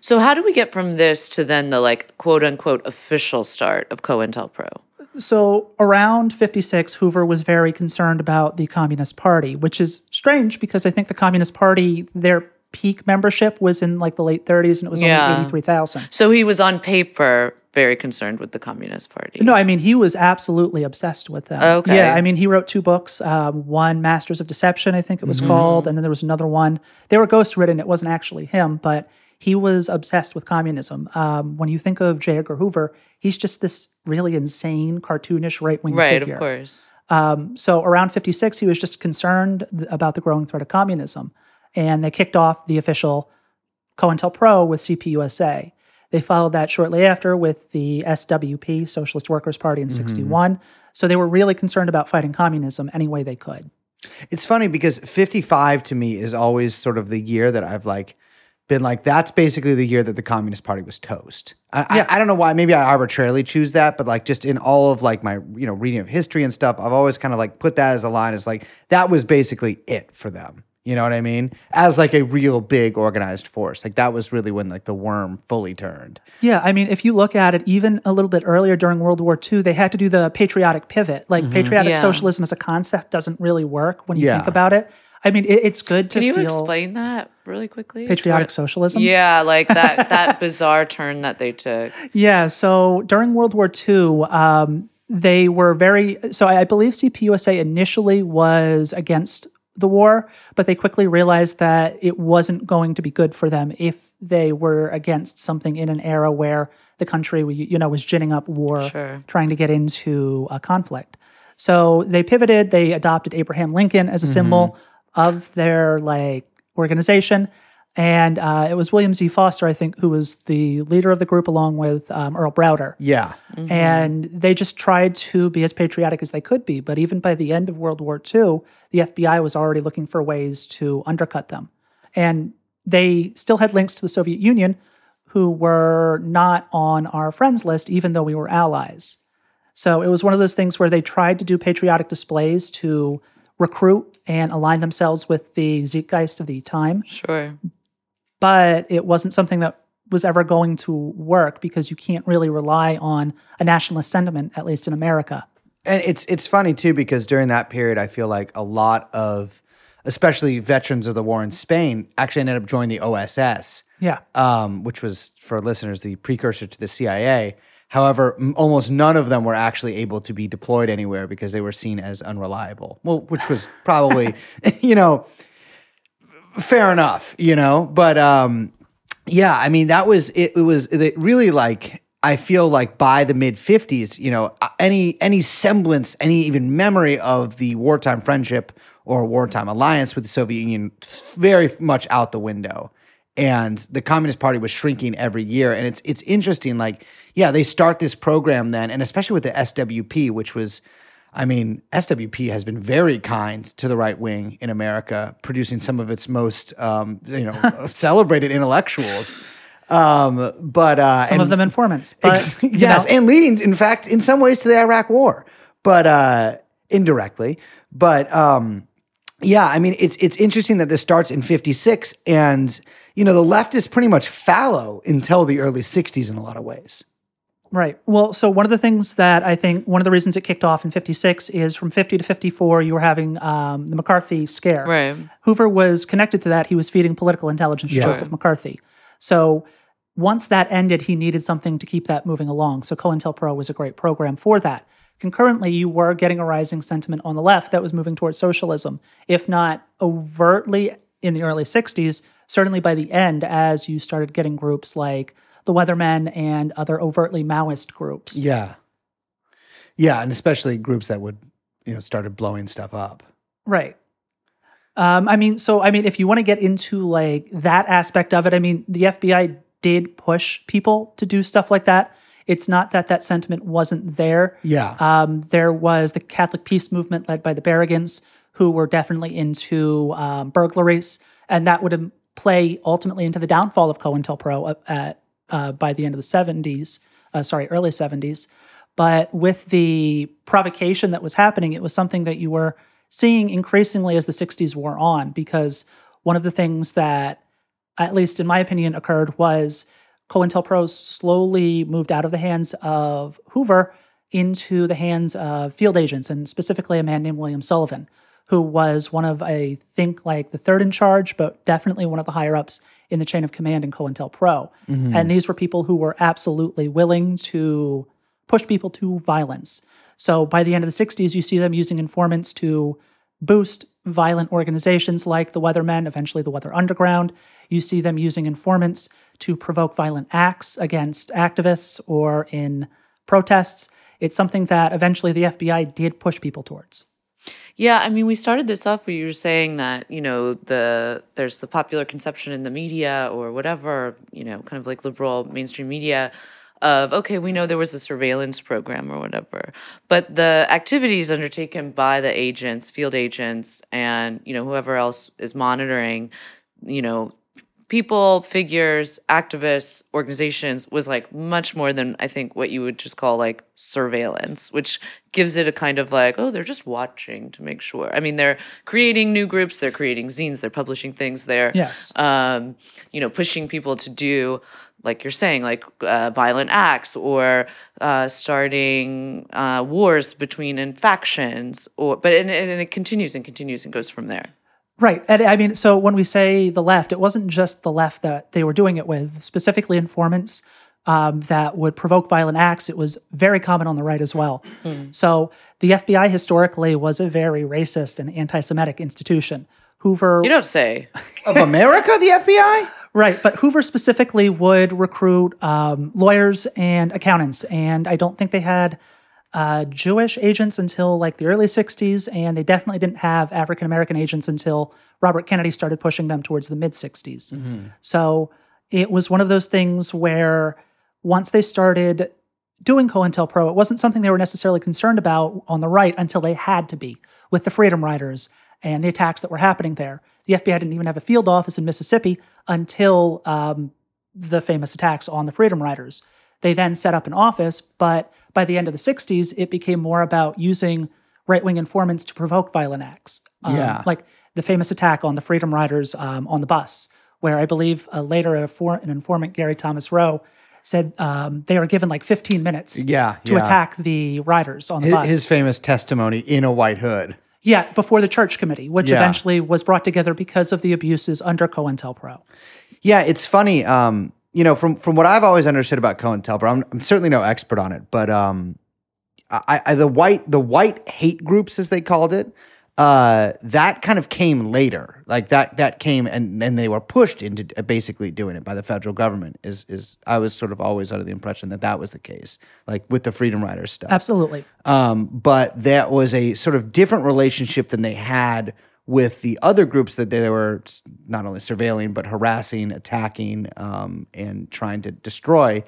So how do we get from this to then the like quote unquote official start of COINTELPRO? So around 56, Hoover was very concerned about the Communist Party, which is strange because I think the Communist Party, their peak membership was in like the late 30s and it was Yeah. only 83,000. So he was on paper very concerned with the Communist Party. No, I mean, he was absolutely obsessed with them. Okay. Yeah, I mean, he wrote two books um, one, Masters of Deception, I think it was Mm-hmm. called, and then there was another one. They were ghostwritten. It wasn't actually him, but he was obsessed with communism. Um, when you think of J. Edgar Hoover, he's just this really insane, cartoonish right wing right, figure. Right, of course. So around 56, he was just concerned th- about the growing threat of communism. And they kicked off the official COINTELPRO with CPUSA. They followed that shortly after with the SWP, Socialist Workers' Party, in mm-hmm. 61. So they were really concerned about fighting communism any way they could. It's funny because 55 to me is always sort of the year that I've like been like, that's basically the year that the Communist Party was toast. I, Yeah. I, I don't know why. Maybe I arbitrarily choose that, but like just in all of like my, you know, reading of history and stuff, I've always kind of like put that as a line as like, that was basically it for them. You know what I mean? As like a real big organized force. Like that was really when like the worm fully turned. Yeah, I mean, if you look at it, even a little bit earlier during World War II, they had to do the patriotic pivot. Like patriotic Yeah. socialism as a concept doesn't really work when you Yeah. think about it. I mean, it, it's good to Can you feel explain that really quickly? patriotic Toward- socialism. Yeah, like that that bizarre turn that they took. Yeah. So during World War II, um, they were very. So I I believe CPUSA initially was against the war, but they quickly realized that it wasn't going to be good for them if they were against something in an era where the country, you know, was ginning up war, Sure. trying to get into a conflict. So they pivoted. They adopted Abraham Lincoln as a mm-hmm. symbol of their like organization. And uh, it was William Z. Foster, I think, who was the leader of the group, along with um, Earl Browder. Yeah. And they just tried to be as patriotic as they could be. But even by the end of World War II, the FBI was already looking for ways to undercut them. And they still had links to the Soviet Union, who were not on our friends list, even though we were allies. So it was one of those things where they tried to do patriotic displays to recruit and align themselves with the zeitgeist of the time Sure. But it wasn't something that was ever going to work because you can't really rely on a nationalist sentiment, at least in America. And it's it's funny too because during that period, I feel like a lot of, especially veterans of the war in Spain, actually ended up joining the OSS, Yeah. um, which was for listeners the precursor to the CIA. However, m- almost none of them were actually able to be deployed anywhere because they were seen as unreliable. Well, which was probably, you know, fair enough, you know. But um, yeah, I mean that was it, it was it really like I feel like by the mid 50s, you know, any any semblance, any even memory of the wartime friendship or wartime alliance with the Soviet Union very much out the window. And the Communist Party was shrinking every year. And it's it's interesting, like, yeah, they start this program then, and especially with the SWP, which was I mean, SWP has been very kind to the right wing in America, producing some of its most, um, you know, celebrated intellectuals. Um, but uh, Some and- of them informants. But Ex- yes, know, and leading, in fact, in some ways to the Iraq War, but uh, indirectly. But um, yeah, I mean, it's it's interesting that this starts in '56, and you know, the left is pretty much fallow until the early '60s in a lot of ways. Right. Well, so one of the things that I think one of the reasons it kicked off in 56 is from 50 to 54, you were having um, the McCarthy scare. Right. Hoover was connected to that. He was feeding political intelligence to Joseph McCarthy. So once that ended, he needed something to keep that moving along. So COINTELPRO was a great program for that. Concurrently, you were getting a rising sentiment on the left that was moving towards socialism, if not overtly in the early 60s, certainly by the end, as you started getting groups like the Weathermen and other overtly Maoist groups. Yeah, yeah, and especially groups that would, you know, started blowing stuff up. Right. Um, I mean, so I mean, if you want to get into like that aspect of it, I mean, the FBI did push people to do stuff like that. It's not that that sentiment wasn't there. Yeah. Um, there was the Catholic peace movement led by the Berrigans, who were definitely into um, burglaries, and that would um, play ultimately into the downfall of COINTELPRO at uh, by the end of the 70s, uh, sorry, early 70s. But with the provocation that was happening, it was something that you were seeing increasingly as the 60s wore on, because one of the things that, at least in my opinion, occurred was COINTELPRO slowly moved out of the hands of Hoover into the hands of field agents, and specifically a man named William Sullivan, who was one of, I think, like the third in charge, but definitely one of the higher ups in the chain of command in COINTELPRO. Mm-hmm. And these were people who were absolutely willing to push people to violence. So by the end of the 60s, you see them using informants to boost violent organizations like the Weathermen, eventually the Weather Underground. You see them using informants to provoke violent acts against activists or in protests. It's something that eventually the FBI did push people towards. Yeah, I mean, we started this off where you were saying that you know the there's the popular conception in the media or whatever, you know, kind of like liberal mainstream media of okay, we know there was a surveillance program or whatever, but the activities undertaken by the agents, field agents, and you know whoever else is monitoring, you know, people, figures, activists, organizations was like much more than I think what you would just call like surveillance, which gives it a kind of like, oh, they're just watching to make sure. I mean, they're creating new groups, they're creating zines, they're publishing things, they're Yes. um, you know, pushing people to do, like you're saying, like uh, violent acts or uh, starting uh, wars between factions, or but and, and it continues and continues and goes from there. Right. And I mean, so when we say the left, it wasn't just the left that they were doing it with, specifically informants um, that would provoke violent acts. It was very common on the right as well. So the FBI historically was a very racist and anti Semitic institution. Hoover. You don't say. of America, the FBI? Right, but Hoover specifically would recruit um, lawyers and accountants, and I don't think they had uh, Jewish agents until like the early '60s, and they definitely didn't have African American agents until Robert Kennedy started pushing them towards the mid '60s. So it was one of those things where once they started doing COINTELPRO, it wasn't something they were necessarily concerned about on the right until they had to be with the Freedom Riders and the attacks that were happening there. The FBI didn't even have a field office in Mississippi until um, the famous attacks on the Freedom Riders. They then set up an office, but by the end of the 60s, it became more about using right wing informants to provoke violent acts. Um, Yeah. Like the famous attack on the Freedom Riders um, on the bus, where I believe uh, later a for- an informant, Gary Thomas Rowe, said um, they were given like 15 minutes Yeah, to yeah. attack the riders on the His, bus. his famous testimony in a white hood. yeah, before the church committee, which Yeah. eventually was brought together because of the abuses under COINTELPRO. Yeah, it's funny. Um, you know, from from what I've always understood about COINTELPRO, I'm, I'm certainly no expert on it, but um, I, I the white the white hate groups as they called it, uh, that kind of came later. Like that that came and and they were pushed into basically doing it by the federal government. Is is I was sort of always under the impression that that was the case, like with the Freedom Riders stuff. Absolutely. Um, but that was a sort of different relationship than they had with the other groups that they were not only surveilling but harassing, attacking, um, and trying to destroy.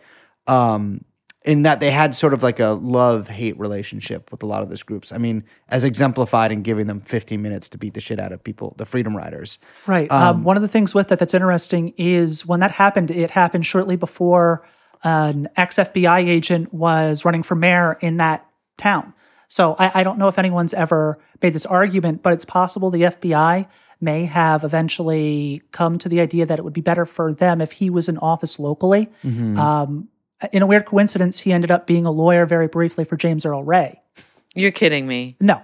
Um, in that they had sort of like a love hate relationship with a lot of those groups. I mean, as exemplified in giving them 15 minutes to beat the shit out of people, the Freedom Riders. Right. Um, one of the things with it that's interesting is when that happened, it happened shortly before an ex FBI agent was running for mayor in that town. So I, I don't know if anyone's ever made this argument, but it's possible the FBI may have eventually come to the idea that it would be better for them if he was in office locally. Um, in a weird coincidence, he ended up being a lawyer very briefly for James Earl Ray. You're kidding me. No.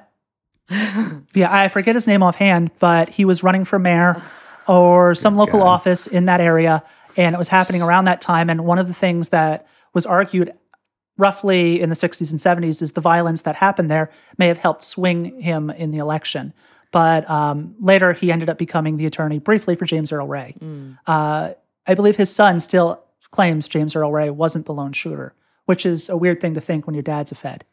yeah, I forget his name offhand, but he was running for mayor or some local office in that area, and it was happening around that time. And one of the things that was argued roughly in the 60s and 70s is the violence that happened there may have helped swing him in the election. But um, later, he ended up becoming the attorney briefly for James Earl Ray. Uh, I believe his son still claims James Earl Ray wasn't the lone shooter, which is a weird thing to think when your dad's a Fed.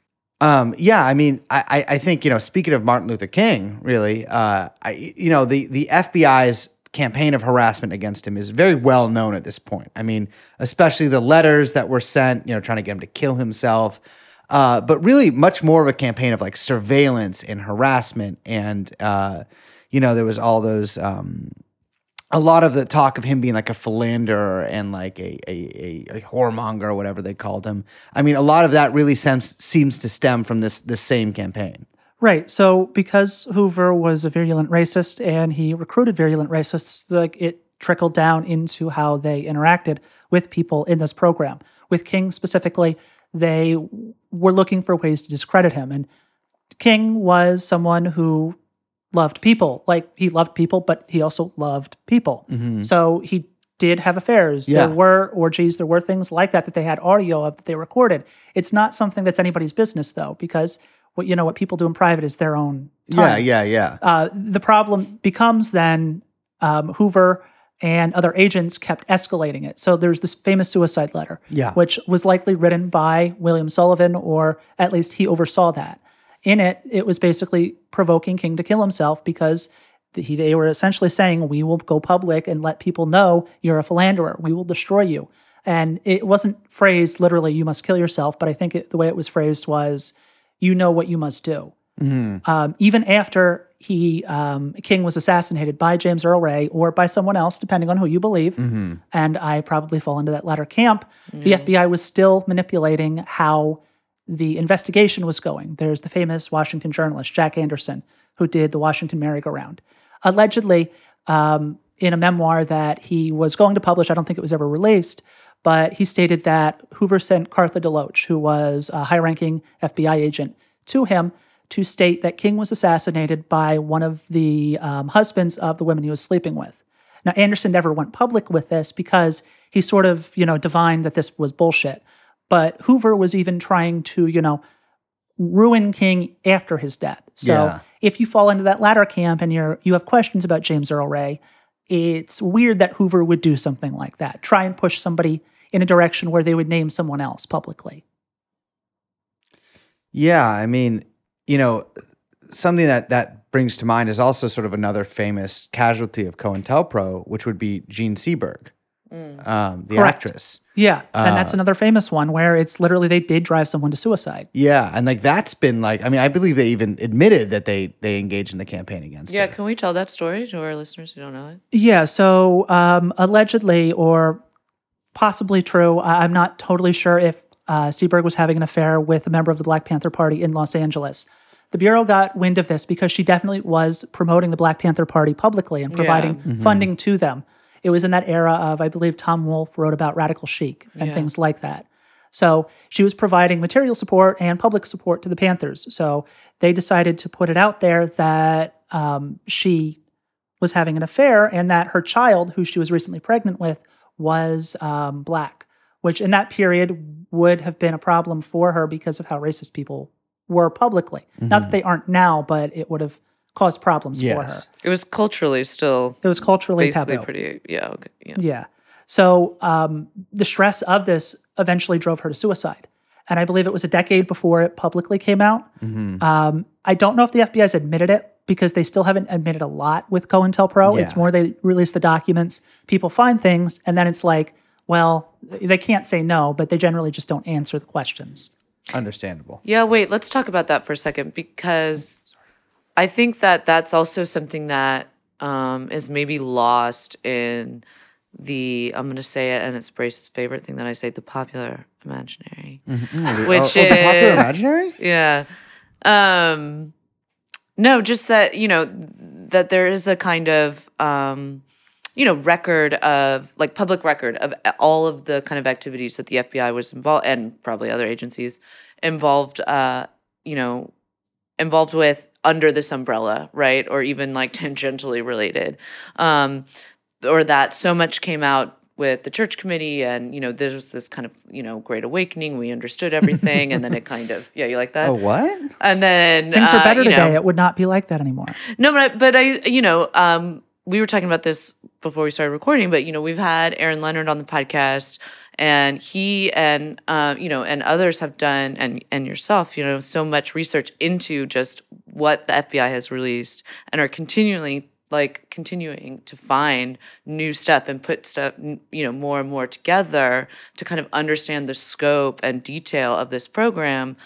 Um, yeah, I mean, I, I- I think you know. Speaking of Martin Luther King, really, uh, I, you know, the the FBI's campaign of harassment against him is very well known at this point. I mean, especially the letters that were sent, you know, trying to get him to kill himself. Uh, but really, much more of a campaign of like surveillance and harassment, and uh, you know, there was all those. Um, a lot of the talk of him being like a philanderer and like a, a, a, a whoremonger or whatever they called him. I mean, a lot of that really seems seems to stem from this this same campaign. Right. So because Hoover was a virulent racist and he recruited virulent racists, like it trickled down into how they interacted with people in this program. With King specifically, they were looking for ways to discredit him. And King was someone who loved people. Like he loved people, but he also loved people. Mm-hmm. So he did have affairs. Yeah. There were orgies, there were things like that that they had audio of that they recorded. It's not something that's anybody's business though, because what you know what people do in private is their own Yeah, time. yeah, yeah. Uh, the problem becomes then um, Hoover and other agents kept escalating it. So there's this famous suicide letter, Yeah. which was likely written by William Sullivan, or at least he oversaw that. In it, it was basically provoking King to kill himself because he, they were essentially saying, "We will go public and let people know you're a philanderer. We will destroy you." And it wasn't phrased literally, "You must kill yourself," but I think it, the way it was phrased was, "You know what you must do." um, even after he um, King was assassinated by James Earl Ray or by someone else, depending on who you believe. And I probably fall into that latter camp. The FBI was still manipulating how the investigation was going. There's the famous Washington journalist Jack Anderson who did the Washington merry-go-round. Allegedly, um, in a memoir that he was going to publish, I don't think it was ever released, but he stated that Hoover sent Cartha DeLoach, who was a high-ranking FBI agent, to him to state that King was assassinated by one of the um, husbands of the women he was sleeping with. Now, Anderson never went public with this because he sort of, you know, divined that this was bullshit. But Hoover was even trying to, you know, ruin King after his death. So Yeah. if you fall into that latter camp and you're you have questions about James Earl Ray, it's weird that Hoover would do something like that. Try and push somebody in a direction where they would name someone else publicly. Yeah, I mean, you know, something that that brings to mind is also sort of another famous casualty of COINTELPRO, which would be Jean Seberg, um, the Correct. actress. Yeah, and that's another famous one where it's literally they did drive someone to suicide. Yeah, and like that's been like, I mean, I believe they even admitted that they they engaged in the campaign against Yeah, her. can we tell that story to our listeners who don't know it? Yeah, so um, allegedly or possibly true, I'm not totally sure if uh, Seberg was having an affair with a member of the Black Panther Party in Los Angeles. The Bureau got wind of this because she definitely was promoting the Black Panther Party publicly and providing funding to them. It was in that era of, I believe, Tom Wolfe wrote about radical chic and things like that. So she was providing material support and public support to the Panthers. So they decided to put it out there that um, she was having an affair and that her child, who she was recently pregnant with, was um, black, which in that period would have been a problem for her because of how racist people were publicly. Not that they aren't now, but it would have caused problems for her. It was culturally still It was culturally basically taboo. pretty. Yeah. Okay. Yeah. Yeah. So um, the stress of this eventually drove her to suicide. And I believe it was a decade before it publicly came out. Um, I don't know if the FBI has admitted it because they still haven't admitted a lot with COINTELPRO. It's more they release the documents, people find things, and then it's like, well, they can't say no, but they generally just don't answer the questions. Understandable. Yeah, wait, let's talk about that for a second because I think that that's also something that um, is maybe lost in the, I'm going to say it, and it's Brace's favorite thing that I say, the popular imaginary, which oh, is. the popular imaginary? Yeah. Um, no, just that, you know, that there is a kind of, um, you know, record of like public record of all of the kind of activities that the FBI was involved and probably other agencies involved, uh, you know, involved with under this umbrella, right? Or even like tangentially related. Um, or that so much came out with the church committee and you know there was this kind of you know great awakening we understood everything and then it kind of yeah you like that Oh, what? and then Things uh, are better you know, today. It would not be like that anymore. no, but I, but I, you know, um, we were talking about this before we started recording, but you know, we've had Aaron Leonard on the podcast, and he and uh, you know, and others have done, and and yourself, you know, so much research into just what the FBI has released and are continually like continuing to find new stuff and put stuff you know more and more together to kind of understand the scope and detail of this program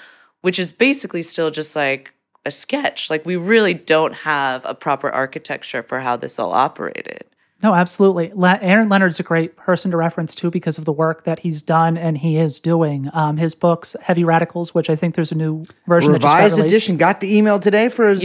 which is basically still just like a sketch. Like we really don't have a proper architecture for how this all operated No, absolutely. Le- Aaron Leonard's a great person to reference too because of the work that he's done and he is doing. Um, his books, Heavy Radicals, which I think there's a new version that just got revised edition. Got the email today for a, a-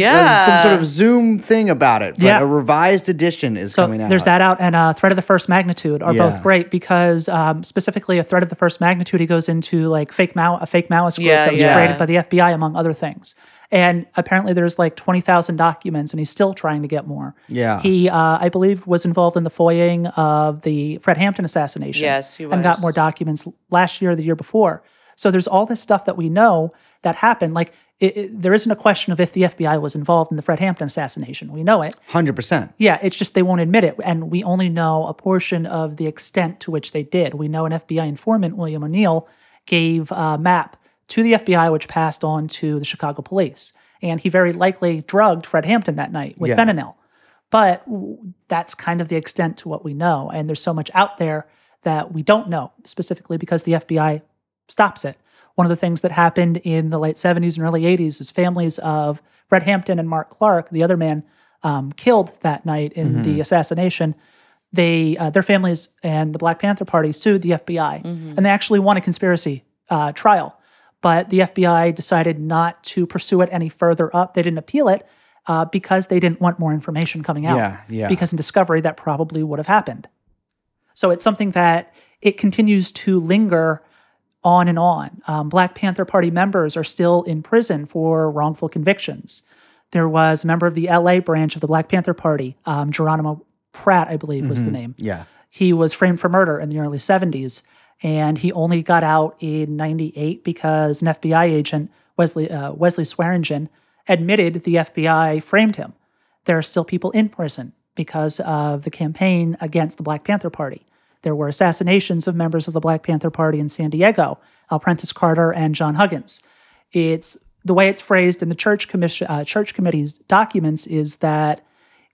some sort of Zoom thing about it. But Yeah. a revised edition is So coming out. there's that out, and uh, Threat of the First Magnitude are Yeah. both great because um, specifically a Threat of the First Magnitude, he goes into like fake Mao, a fake Maoist group Yeah, that was yeah. created by the FBI, among other things. And apparently, there's like twenty thousand documents, and he's still trying to get more. Yeah. he, uh, I believe, was involved in the foying of the Fred Hampton assassination. Yes, he was. and got more documents last year or the year before. So there's all this stuff that we know that happened. Like it, it- there isn't a question of if the FBI was involved in the Fred Hampton assassination. We know it. hundred percent. Yeah, it's just they won't admit it. And we only know a portion of the extent to which they did. We know an FBI informant, William O'Neal, gave a map to the FBI, which passed on to the Chicago police. And he very likely drugged Fred Hampton that night with Yeah. fentanyl. But that's kind of the extent to what we know. And there's so much out there that we don't know, specifically because the FBI stops it. One of the things that happened in the late 70s and early 80s is families of Fred Hampton and Mark Clark, the other man um, killed that night in the assassination, they uh, their families and the Black Panther Party sued the FBI, and they actually won a conspiracy uh, trial. But the FBI decided not to pursue it any further up. They didn't appeal it uh, because they didn't want more information coming out. Yeah, yeah. Because in discovery, that probably would have happened. So it's something that it continues to linger on and on. Um, Black Panther Party members are still in prison for wrongful convictions. There was a member of the LA branch of the Black Panther Party, um, Geronimo Pratt, I believe was the name. Yeah. He was framed for murder in the early 70s, and he only got out in 98 because an FBI agent, Wesley, uh, Wesley Swearingen, admitted the FBI framed him. There are still people in prison because of the campaign against the Black Panther Party. There were assassinations of members of the Black Panther Party in San Diego, Alprentice Carter and John Huggins. It's the way it's phrased in the church commission, uh, church committee's documents is that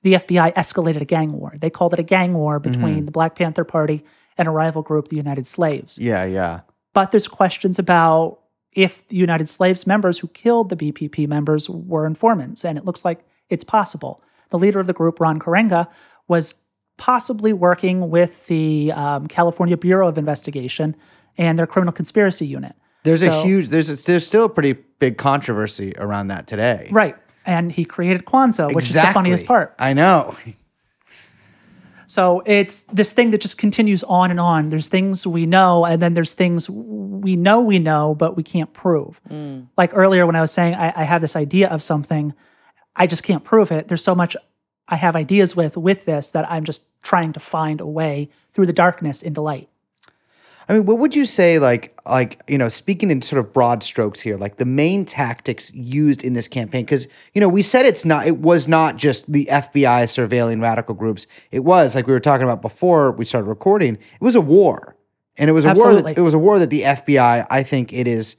the FBI escalated a gang war. They called it a gang war between the Black Panther Party and a rival group, the United Slaves. Yeah. Yeah. But there's questions about if the United Slaves members who killed the BPP members were informants, and it looks like it's possible. The leader of the group, Ron Karenga, was possibly working with the um, California Bureau of Investigation and their criminal conspiracy unit. There's So- a huge. There's a, there's still a pretty big controversy around that today. Right. And he created Kwanzaa, which is the funniest part. I know. So it's this thing that just continues on and on. There's things we know, and then there's things we know we know, but we can't prove. Mm. Like earlier when I was saying I, I have this idea of something, I just can't prove it. There's so much I have ideas with with this that I'm just trying to find a way through the darkness into light. I mean, what would you say, like, like you know, speaking in sort of broad strokes here, like the main tactics used in this campaign? Because you know, we said it's not, it was not just the FBI surveilling radical groups. It was like we were talking about before we started recording. It was a war, and it was a war. That, it was a war that the FBI, I think, it is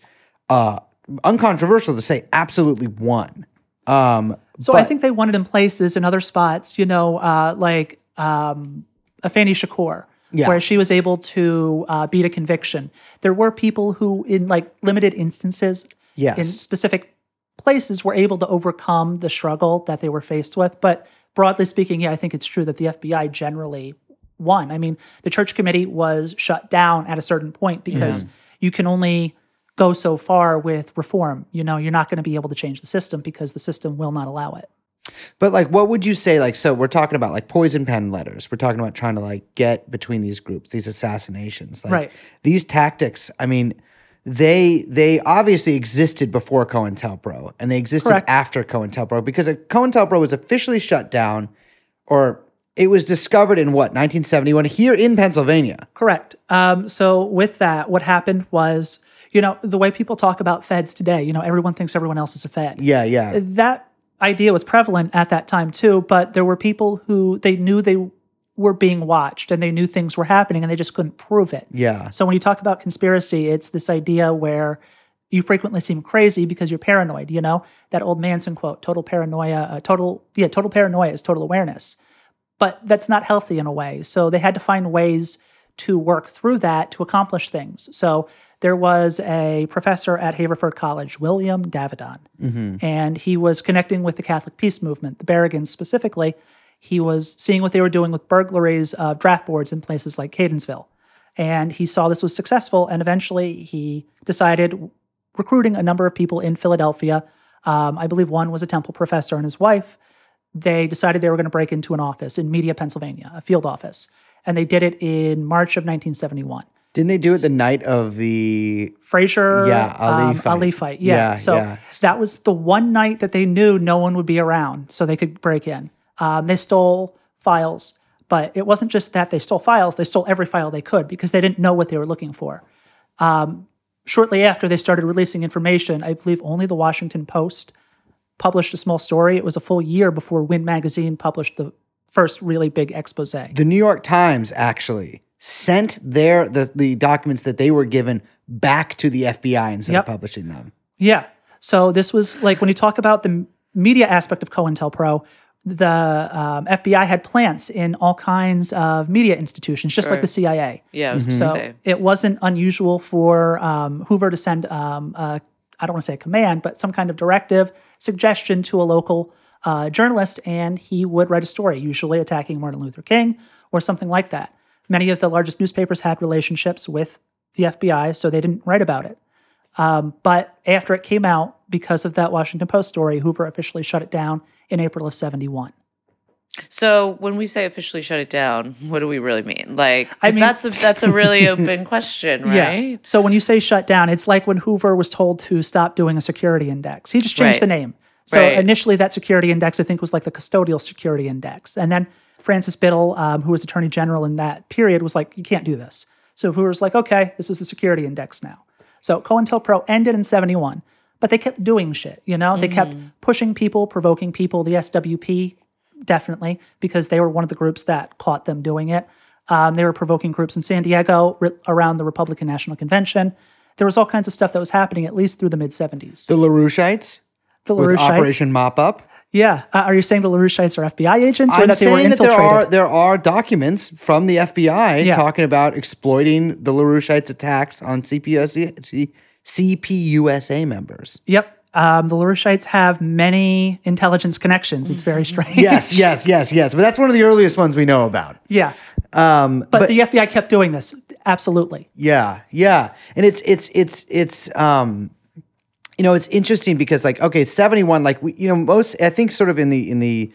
uh, uncontroversial to say, absolutely won. Um, So I think they won it in places in other spots, you know, uh, like um, Afeni Shakur, Yeah. where she was able to uh, beat a conviction. There were people who, in like limited instances, Yes. in specific places, were able to overcome the struggle that they were faced with. But broadly speaking, yeah, I think it's true that the FBI generally won. I mean, the church committee was shut down at a certain point because you can only go so far with reform. You know, you're not going to be able to change the system because the system will not allow it. But like, what would you say? Like, so we're talking about like poison pen letters. We're talking about trying to like get between these groups, these assassinations. Like, Right. These tactics. I mean, they they obviously existed before COINTELPRO, and they existed Correct. after COINTELPRO because COINTELPRO was officially shut down, or it was discovered in what 1971 here in Pennsylvania. Correct. Um, so with that, what happened was, you know, the way people talk about feds today, you know, everyone thinks everyone else is a fed. Yeah, yeah, That idea was prevalent at that time too, but there were people who they knew they were being watched and they knew things were happening and they just couldn't prove it. yeah. So when you talk about conspiracy, it's this idea where you frequently seem crazy because you're paranoid. You know that old Manson quote: "Total paranoia, uh, total yeah, total paranoia is total awareness." But that's not healthy in a way. So they had to find ways to work through that to accomplish things. So there was a professor at Haverford College, William Davidon, and he was connecting with the Catholic Peace Movement, the Berrigans specifically. He was seeing what they were doing with burglaries of draft boards in places like Catonsville. And he saw this was successful, and eventually he decided recruiting a number of people in Philadelphia. Um, I believe one was a Temple professor and his wife. They decided they were going to break into an office in Media, Pennsylvania, a field office. And they did it in March of 1971. Didn't they do it the night of the? Frazier, Yeah, Ali um, fight. Ali fight. Yeah. Yeah, so yeah. that was the one night that they knew no one would be around, so they could break in. Um, they stole files, but it wasn't just that they stole files; they stole every file they could because they didn't know what they were looking for. Um, shortly after they started releasing information, I believe only the Washington Post published a small story. It was a full year before Win magazine published the first really big expose. The New York Times actually sent their the the documents that they were given back to the FBI instead Yep. of publishing them. Yeah. So this was like when you talk about the media aspect of COINTELPRO, the um, FBI had plants in all kinds of media institutions, just like the CIA. Yeah, I was gonna So say. it wasn't unusual for um, Hoover to send, um, a, I don't want to say a command, but some kind of directive, suggestion to a local uh, journalist, and he would write a story, usually attacking Martin Luther King or something like that. Many of the largest newspapers had relationships with the FBI, so they didn't write about it. Um, but after it came out, because of that Washington Post story, Hoover officially shut it down in April of 71. So when we say officially shut it down, what do we really mean? Like, I mean- that's a that's a really open question, right? So when you say shut down, it's like when Hoover was told to stop doing a security index. He just changed Right. the name. So Right. initially, that security index, I think, was like the custodial security index. And then Francis Biddle, um, who was attorney general in that period, was like, you can't do this. So Hoover's like, okay, this is the security index now. So COINTELPRO ended in 71, but they kept doing shit, you know? They kept pushing people, provoking people. The SWP, definitely, because they were one of the groups that caught them doing it. Um, they were provoking groups in San Diego re- around the Republican National Convention. There was all kinds of stuff that was happening at least through the mid 70s. The LaRoucheites? The with Operation Mop Up. Yeah. Uh, are you saying the LaRouchites are FBI agents or I'm that they were saying that there are there are documents from the FBI Yeah. talking about exploiting the LaRouchites attacks on CPUSA, C- CPUSA members. Yep. Um, the LaRouchites have many intelligence connections. It's very strange. Yes, yes, yes, yes. But that's one of the earliest ones we know about. yeah. Um, But, the FBI kept doing this. Absolutely. Yeah, yeah, and it's it's it's it's um, you know, it's interesting because like okay, seventy one, like we, you know, most I think sort of in the in the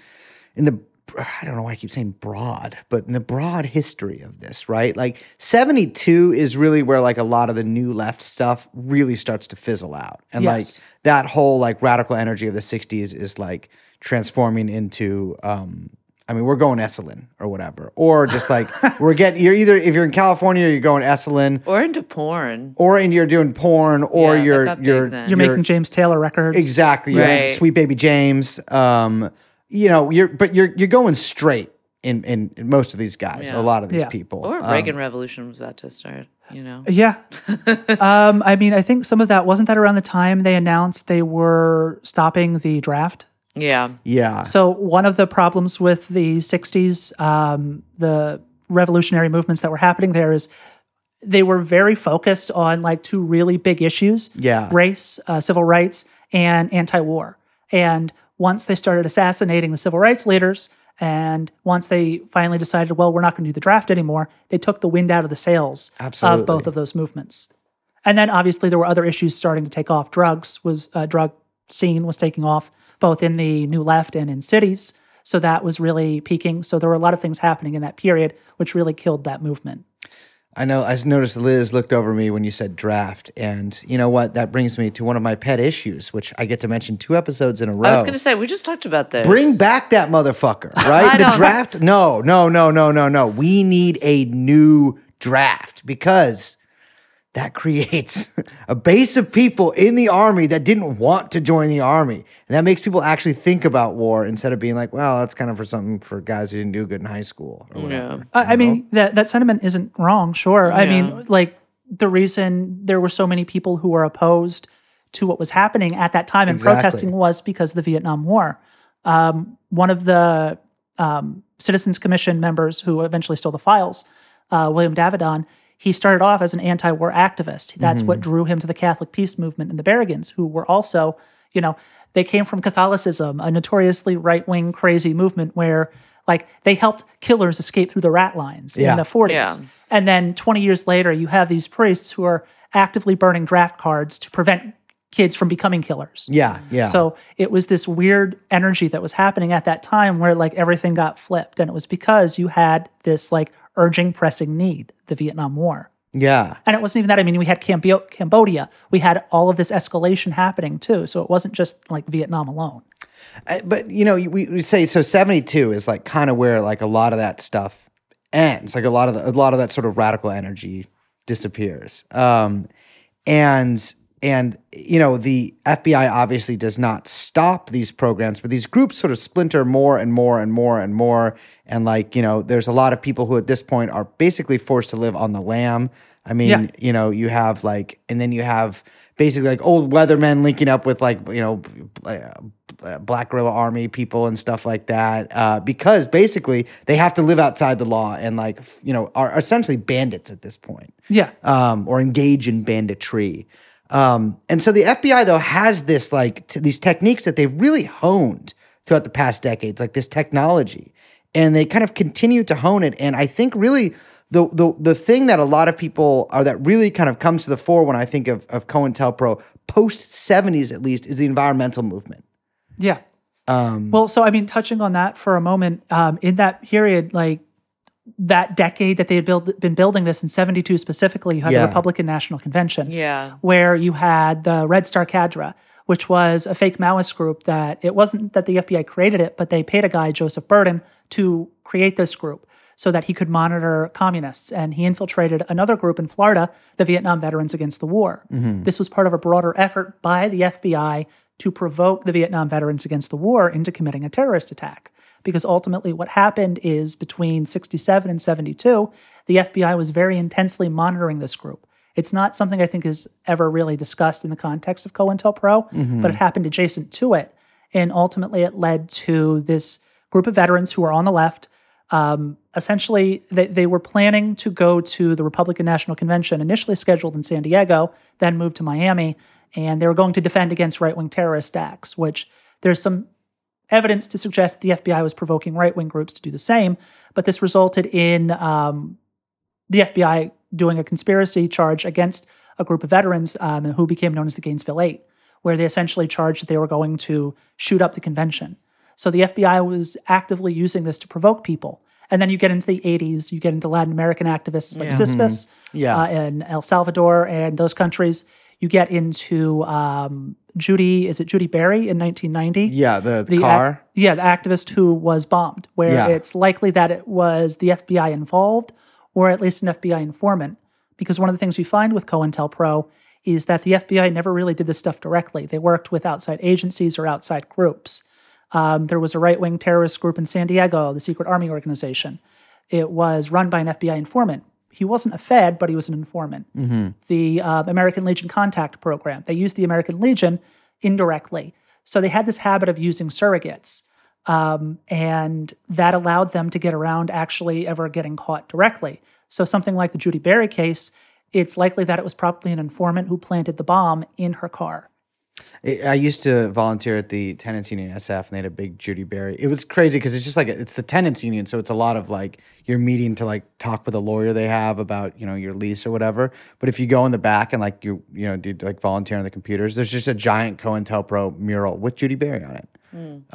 in the I don't know why I keep saying broad, but in the broad history of this, right? Like seventy two is really where like a lot of the new left stuff really starts to fizzle out, and Yes. like that whole like radical energy of the sixties is like transforming into um I mean, we're going Esalen or whatever, or just like we're getting. You're either if you're in California, you're going Esalen, Or into porn. or and you're doing porn, or Yeah, that you're got big you're. You're, making James Taylor records. exactly you're Right. Sweet Baby James. Um, you know, you're but you're you're going straight in in, in most of these guys, Yeah. a lot of these Yeah. people. Or Um, Reagan Revolution was about to start, you know. Yeah. um, I mean, I think some of that wasn't that around the time they announced they were stopping the draft. Yeah. yeah, So one of the problems with the '60s, um, the revolutionary movements that were happening there is they were very focused on like two really big issues: Yeah. race, uh, civil rights, and anti-war. And once they started assassinating the civil rights leaders, and once they finally decided, well, we're not going to do the draft anymore, they took the wind out of the sails Absolutely. of both of those movements. And then obviously there were other issues starting to take off. Drugs was uh, drug scene was taking off both in the New Left and in cities. So that was really peaking. So there were a lot of things happening in that period, which really killed that movement. I know. I noticed Liz looked over me when you said draft, and you know what? That brings me to one of my pet issues, which I get to mention two episodes in a row. I was going to say, we just talked about this. Bring back that motherfucker, right? The draft? No, no, no, no, no, no. We need a new draft because that creates a base of people in the army that didn't want to join the army. And that makes people actually think about war instead of being like, well, that's kind of for something for guys who didn't do good in high school or whatever. I, I mean, that, that sentiment isn't wrong, sure. I mean, like the reason there were so many people who were opposed to what was happening at that time and Exactly. protesting was because of the Vietnam War. Um, one of the um, Citizens Commission members who eventually stole the files, uh, William Davidon, he started off as an anti-war activist. That's what mm-hmm. drew him to the Catholic peace movement and the Berrigans, who were also, you know, they came from Catholicism, a notoriously right-wing, crazy movement where, like, they helped killers escape through the rat lines Yeah. in the 40s. Yeah. And then 20 years later, you have these priests who are actively burning draft cards to prevent kids from becoming killers. Yeah, yeah. So it was this weird energy that was happening at that time where like everything got flipped. And it was because you had this like urging, pressing need, the Vietnam War. yeah. And it wasn't even that. I mean, we had Cambo- Cambodia. We had all of this escalation happening too. So it wasn't just like Vietnam alone. Uh, but you know, we, we say so. Seventy two is like kind of where like a lot of that stuff ends. Like a lot of the, a lot of that sort of radical energy disappears. Um, and and you know, the FBI obviously does not stop these programs, but these groups sort of splinter more and more and more and more. And like you know, there's a lot of people who at this point are basically forced to live on the lam. I mean, Yeah. you know, you have like, and then you have basically like old weathermen linking up with like you know uh, Black Guerrilla Army people and stuff like that, uh, because basically they have to live outside the law and like you know are essentially bandits at this point, Yeah. um, or engage in banditry. Um, and so the FBI though has this like t- these techniques that they've really honed throughout the past decades, like this technology, and they kind of continue to hone it. And I think really the the the thing that a lot of people are that really kind of comes to the fore when I think of of COINTELPRO post seventies at least is the environmental movement. Yeah. Um, Well, so I mean, touching on that for a moment, um, in that period, like that decade that they had build, been building this in 72 specifically, you had Yeah. the Republican National Convention. Yeah. Where you had the Red Star Cadre, which was a fake Maoist group that it wasn't that the FBI created it, but they paid a guy, Joseph Burton, to create this group so that he could monitor communists. And he infiltrated another group in Florida, the Vietnam Veterans Against the War. Mm-hmm. This was part of a broader effort by the FBI to provoke the Vietnam veterans against the war into committing a terrorist attack. Because ultimately, what happened is between 67 and 72, the FBI was very intensely monitoring this group. It's not something I think is ever really discussed in the context of COINTELPRO, mm-hmm. but it happened adjacent to it. And ultimately, it led to this group of veterans who were on the left. Um, essentially, they, they were planning to go to the Republican National Convention, initially scheduled in San Diego, then moved to Miami, and they were going to defend against right wing terrorist acts, which there's some evidence to suggest that the FBI was provoking right wing groups to do the same. But this resulted in um, the FBI doing a conspiracy charge against a group of veterans um, who became known as the Gainesville Eight, where they essentially charged that they were going to shoot up the convention. So the FBI was actively using this to provoke people. And then you get into the 80s, you get into Latin American activists like Yeah. CISPES Yeah. uh, in El Salvador and those countries. You get into um, Judy, is it Judi Bari in 1990? yeah, the, the ac- car. yeah, the activist who was bombed, where Yeah. it's likely that it was the FBI involved or at least an FBI informant. Because one of the things we find with COINTELPRO is that the FBI never really did this stuff directly. They worked with outside agencies or outside groups. Um, there was a right wing terrorist group in San Diego, the Secret Army Organization. It was run by an FBI informant. He wasn't a Fed, but he was an informant. The uh, American Legion Contact Program, they used the American Legion indirectly. So they had this habit of using surrogates. Um, and that allowed them to get around actually ever getting caught directly. So something like the Judi Bari case, it's likely that it was probably an informant who planted the bomb in her car. I I used to volunteer at the tenants union SF, and they had a big Judi Bari. It was crazy because it's just like it's the tenants union, so it's a lot of like you're meeting to like talk with a lawyer they have about you know your lease or whatever. But if you go in the back and like you you know do like volunteer on the computers, there's just a giant COINTELPRO mural with Judi Bari on it.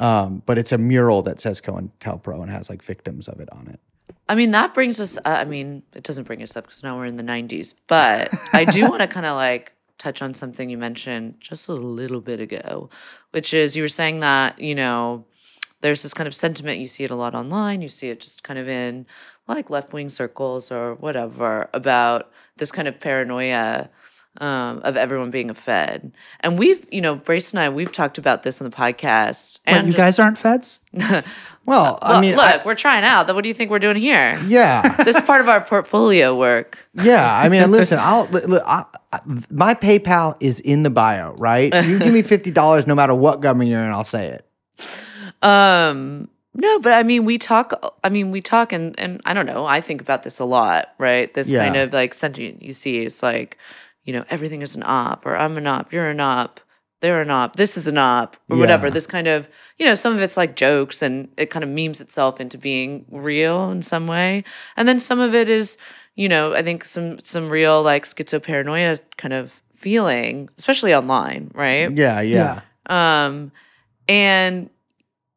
Um, but it's a mural that says COINTELPRO and has like victims of it on it. I mean, that brings us, uh, I mean, it doesn't bring us up because now we're in the 90s, but I do want to kind of like touch on something you mentioned just a little bit ago, which is you were saying that, you know, there's this kind of sentiment, you see it a lot online, you see it just kind of in like left wing circles or whatever about this kind of paranoia um, of everyone being a Fed. And we've, you know, Brace and I, we've talked about this on the podcast. And you just- guys aren't feds? Well, I Look, mean, look, I- we're trying out. What do you think we're doing here? yeah, this is part of our portfolio work. yeah. I mean, listen, I'll li- li- I, my PayPal is in the bio, right? You give me fifty dollars, no matter what government you're in, I'll say it. Um, no, but I mean, we talk. I mean, we talk, and and I don't know. I think about this a lot, right? This kind of like sentiment you see. It's like, you know, everything is an op, or I'm an op, you're an op, they're an op, this is an op, or whatever. This kind of, you know, some of it's like jokes, and it kind of memes itself into being real in some way, and then some of it is, you know, I think some some real like schizoparanoia kind of feeling, especially online, right? Yeah, yeah. Um, and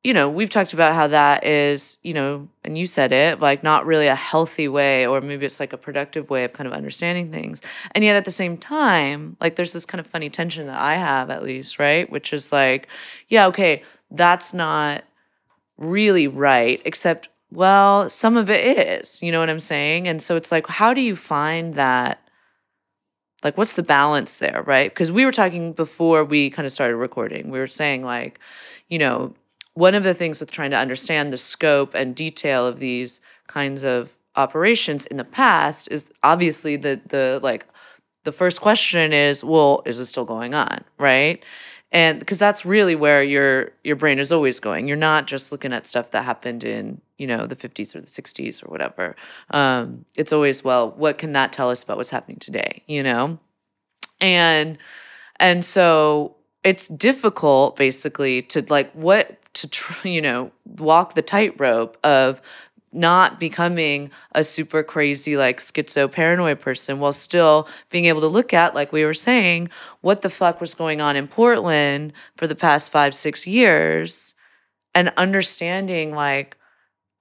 you know, we've talked about how that is, you know, and you said it, like not really a healthy way, or maybe it's like a productive way of kind of understanding things. And yet at the same time, like there's this kind of funny tension that I have at least, right? Which is like, yeah, okay, that's not really right, except, well, some of it is, you know what I'm saying? And so it's like, how do you find that? like what's the balance there right because we were talking before we kind of started recording we were saying like you know one of the things with trying to understand the scope and detail of these kinds of operations in the past is obviously the the like the first question is well is this still going on right and because that's really where your your brain is always going. You're not just looking at stuff that happened in you know the 50s or the 60s or whatever. Um, it's always well what can that tell us about what's happening today you know? And and so it's difficult basically to like what to tr- you know walk the tightrope of not becoming a super crazy like schizo paranoid person while still being able to look at like we were saying what the fuck was going on in portland for the past five six years and understanding like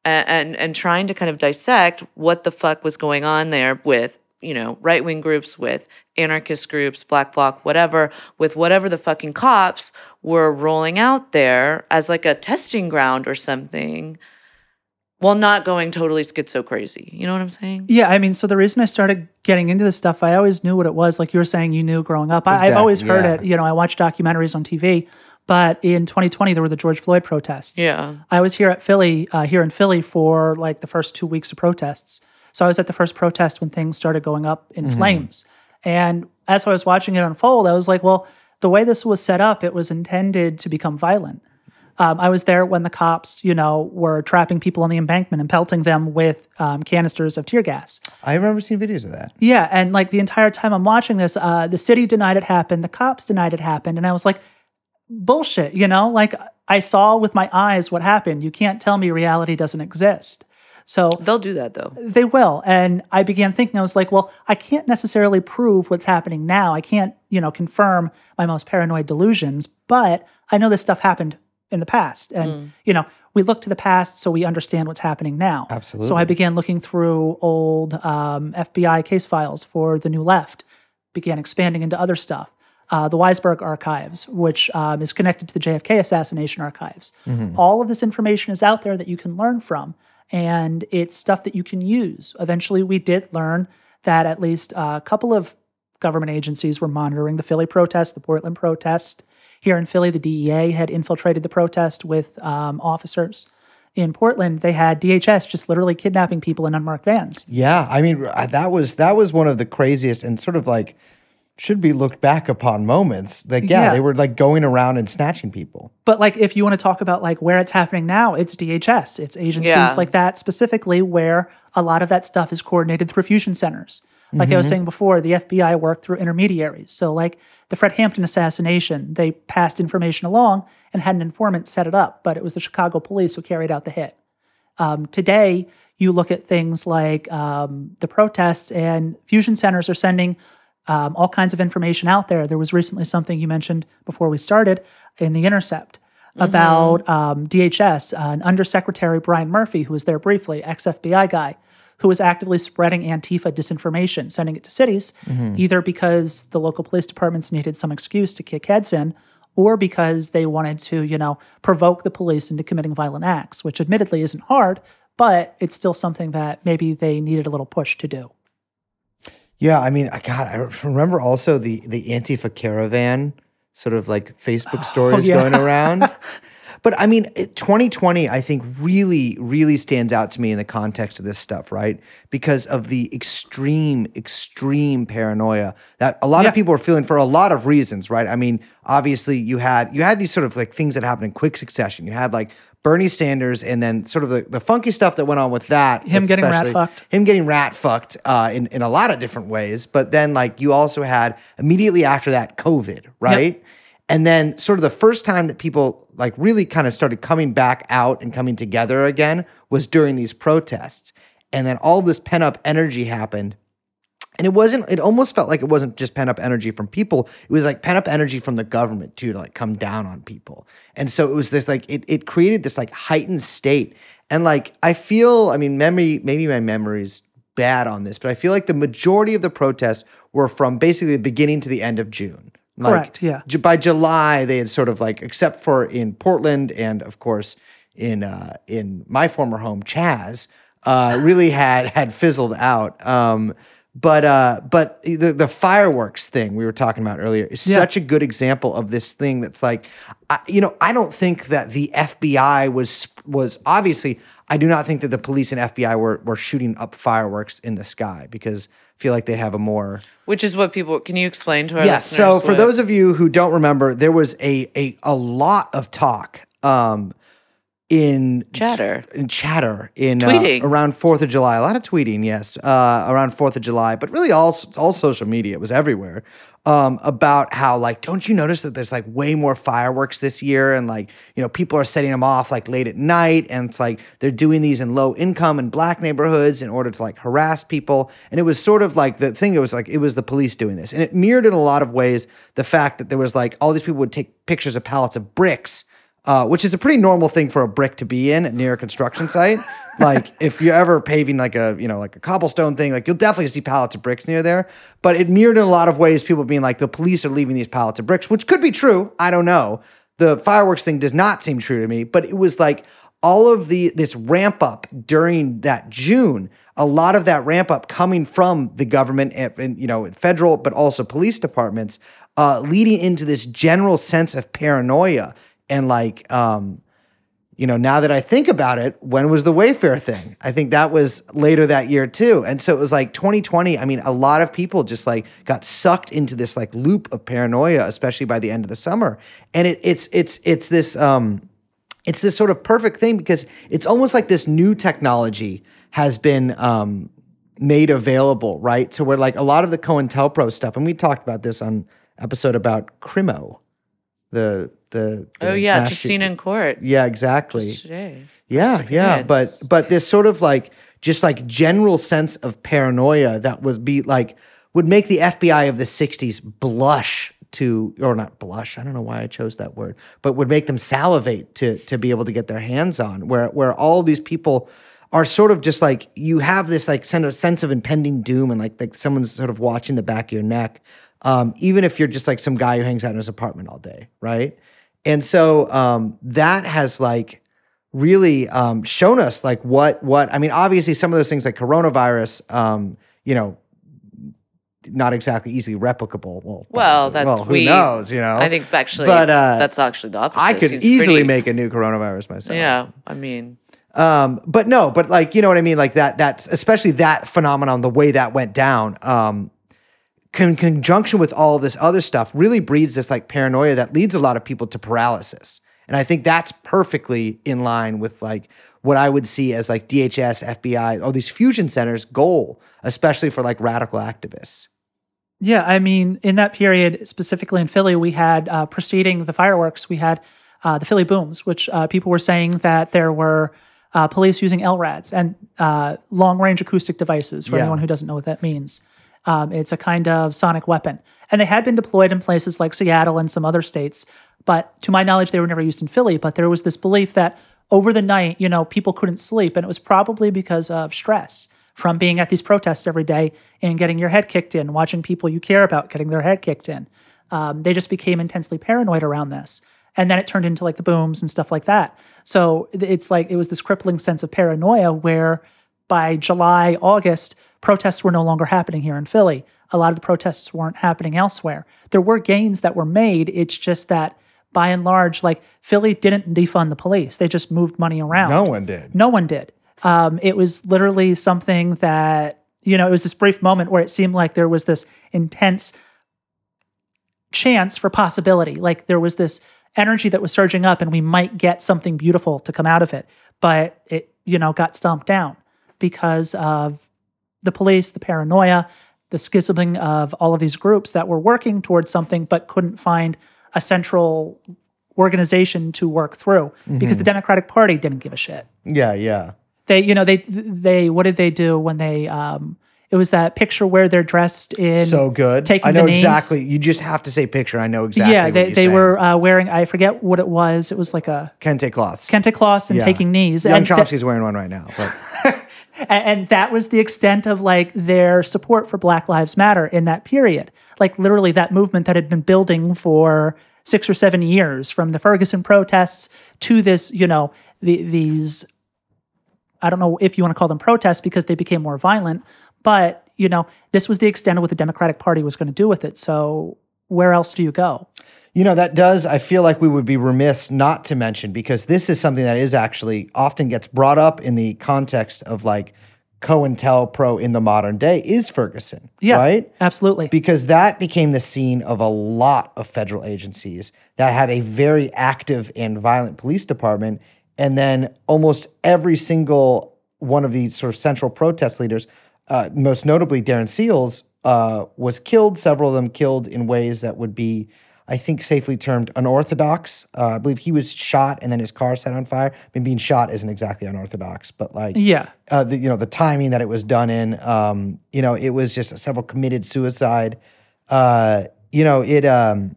and, and trying to kind of dissect what the fuck was going on there with you know right wing groups with anarchist groups black bloc whatever with whatever the fucking cops were rolling out there as like a testing ground or something while not going totally schizo crazy you know what i'm saying Yeah, I mean, so the reason I started getting into this stuff, I always knew what it was. Like you were saying, you knew growing up. I, I've always Exactly, heard yeah. it. You know, I watched documentaries on TV, but in 2020 there were the George Floyd protests. yeah I was here at Philly, uh, here in Philly for like the first two weeks of protests. So I was at the first protest when things started going up in flames. And as I was watching it unfold, I was like, well, the way this was set up, it was intended to become violent. Um, I was there when the cops, you know, were trapping people on the embankment and pelting them with um, canisters of tear gas. I remember seeing videos of that. Yeah, and like the entire time I'm watching this, uh, the city denied it happened, the cops denied it happened, and I was like, bullshit, you know? Like I saw with my eyes what happened. You can't tell me reality doesn't exist. So they'll do that though they will. And I began thinking, I was like, well, I can't necessarily prove what's happening now. I can't, you know, confirm my most paranoid delusions, but I know this stuff happened in the past. And, you know, we look to the past so we understand what's happening now. Absolutely. So I began looking through old um, FBI case files for the New Left, began expanding into other stuff. Uh, the Weisberg archives, which um, is connected to the JFK assassination archives. All of this information is out there that you can learn from, and it's stuff that you can use. Eventually, we did learn that at least a couple of government agencies were monitoring the Philly protest, the Portland protest. Here in Philly, the DEA had infiltrated the protest with um, officers. In Portland, they had DHS just literally kidnapping people in unmarked vans. Yeah, I mean that was that was one of the craziest and sort of like should be looked back upon moments. Like yeah, Yeah. they were like going around and snatching people. But like, if you want to talk about like where it's happening now, it's DHS. It's agencies Yeah. like that specifically where a lot of that stuff is coordinated through fusion centers. Like I was saying before, the FBI worked through intermediaries. So like the Fred Hampton assassination, they passed information along and had an informant set it up, but it was the Chicago police who carried out the hit. Um, today, you look at things like um, the protests, and fusion centers are sending um, all kinds of information out there. There was recently something you mentioned before we started in the Intercept about um, DHS, uh, an Undersecretary Brian Murphy, who was there briefly, ex FBI guy, who was actively spreading Antifa disinformation, sending it to cities, mm-hmm. either because the local police departments needed some excuse to kick heads in, or because they wanted to, you know, provoke the police into committing violent acts, which admittedly isn't hard, but it's still something that maybe they needed a little push to do. Yeah, I mean, I God, I remember also the the Antifa caravan sort of like Facebook oh, stories yeah. going around. but I mean, 2020, I think really, really stands out to me in the context of this stuff, right? Because of the extreme, extreme paranoia that a lot Yeah. of people are feeling for a lot of reasons, right? I mean, obviously, you had you had these sort of like things that happened in quick succession. You had like Bernie Sanders, and then sort of the, the funky stuff that went on with that. Him getting rat fucked. him getting rat fucked uh, in in a lot of different ways. But then like you also had immediately after that COVID, right? And then sort of the first time that people like really kind of started coming back out and coming together again was during these protests. And then all this pent up energy happened. And it wasn't, it almost felt like it wasn't just pent up energy from people. It was like pent up energy from the government too, to like come down on people. And so it was this like, it, it created this like heightened state. And like, I feel, I mean, memory, maybe my memory's bad on this, but I feel like the majority of the protests were from basically the beginning to the end of June. Like, Correct, yeah. Ju- By July, they had sort of like, except for in Portland and of course in uh, in my former home, Chaz, uh, really had had fizzled out. Um, but uh, but the the fireworks thing we were talking about earlier is Yeah. such a good example of this thing that's like, I, you know, I don't think that the FBI was was obviously. I do not think that the police and FBI were were shooting up fireworks in the sky because feel like they have a more Which is what people can you explain to our Yes. So for what- those of you who don't remember, there was a a a lot of talk um in Chatter. in chatter in uh, Tweeting. around Fourth of July. A lot of tweeting, yes, uh, around Fourth of July, but really all all social media. Was everywhere. Um, about how like, don't you notice that there's like way more fireworks this year, and like you know people are setting them off like late at night, and it's like they're doing these in low income and black neighborhoods in order to like harass people. And it was sort of like the thing. It was like it was the police doing this, and it mirrored in a lot of ways the fact that there was like all these people would take pictures of pallets of bricks uh, which is a pretty normal thing for a brick to be in near a construction site. like if you're ever paving like a you know like a cobblestone thing, like you'll definitely see pallets of bricks near there. But it mirrored in a lot of ways people being like the police are leaving these pallets of bricks, which could be true. I don't know. The fireworks thing does not seem true to me, but it was like all of the this ramp up during that June. A lot of that ramp up coming from the government and, and you know federal, but also police departments, uh, leading into this general sense of paranoia and like um you know now that i think about it when was the wayfair thing? I think that was later that year too. And so it was like 2020 i mean a lot of people just like got sucked into this like loop of paranoia especially by the end of the summer. And it, it's it's it's this um it's this sort of perfect thing because it's almost like this new technology has been um, made available, right? So where like a lot of the COINTELPRO stuff, and we talked about this on episode about Crimo, the the, the Oh yeah, just seen in court yeah, exactly. Yeah, yeah, but but this sort of like just like general sense of paranoia that would be like would make the FBI of the '60s blush to, or not blush. I don't know why I chose that word, but would make them salivate to to be able to get their hands on. Where where all these people are sort of just like you have this like sense of sense of impending doom and like like someone's sort of watching the back of your neck. Um, even if you're just like some guy who hangs out in his apartment all day, right? And so um, that has like really um, shown us like what what I mean. Obviously, some of those things like coronavirus, um, you know, not exactly easily replicable. Well, Well, that well, who tweet, knows? You know, I think actually, But, uh, that's actually the opposite. I could seems easily pretty- make a new coronavirus myself. Yeah, I mean, Um, but no, but like you know what I mean, like that. That's especially that phenomenon, the way that went down. Um, con- conjunction with all this other stuff really breeds this like paranoia that leads a lot of people to paralysis. And I think that's perfectly in line with like what I would see as like DHS, FBI, all these fusion centers goal, especially for like radical activists. Yeah, I mean, in that period, specifically in Philly, we had uh, preceding the fireworks, we had uh, the Philly booms, which uh, people were saying that there were uh, police using LRADs and uh, long range acoustic devices. For Yeah. anyone who doesn't know what that means, um, it's a kind of sonic weapon, and they had been deployed in places like Seattle and some other states. But to my knowledge, they were never used in Philly. But there was this belief that over the night, you know, people couldn't sleep, and it was probably because of stress from being at these protests every day and getting your head kicked in, watching people you care about getting their head kicked in. Um, they just became intensely paranoid around this. And then it turned into like the booms and stuff like that. So it's like it was this crippling sense of paranoia where by July, August, protests were no longer happening here in Philly. A lot of the protests weren't happening elsewhere. There were gains that were made. It's just that by and large, like Philly didn't defund the police. They just moved money around. No one did. No one did. Um, it was literally something that, you know, it was this brief moment where it seemed like there was this intense chance for possibility. Like there was this energy that was surging up and we might get something beautiful to come out of it. But it, you know, got stomped down because of the police, the paranoia, the schisming of all of these groups that were working towards something but couldn't find a central organization to work through because the Democratic Party didn't give a shit Yeah, yeah. they you know they they what did they do when they um it was that picture where they're dressed in so good. taking I know exactly. You just have to say picture. I know exactly. yeah they, they saying. were uh, wearing i forget what it was it was like a kente cloths. kente cloths and Yeah. taking knees Young and, th- wearing one right now. But and, and that was the extent of like their support for black lives matter in that period like literally that movement that had been building for six or seven years from the ferguson protests to this you know the, these I don't know if you want to call them protests because they became more violent, but you know, this was the extent of what the Democratic Party was going to do with it. So where else do you go? You know, that does, I feel like we would be remiss not to mention because this is something that is actually often gets brought up in the context of like COINTELPRO in the modern day is Ferguson. Yeah, Right? absolutely. Because that became the scene of a lot of federal agencies that had a very active and violent police department. And then almost every single one of these sort of central protest leaders, uh, most notably Darren Seals, uh, was killed. Several of them killed in ways that would be, I think, safely termed unorthodox. Uh, I believe he was shot and then his car set on fire. I mean, being shot isn't exactly unorthodox, but like, yeah, uh, the, you know the timing that it was done in um, you know it was just several committed suicide uh, you know it um,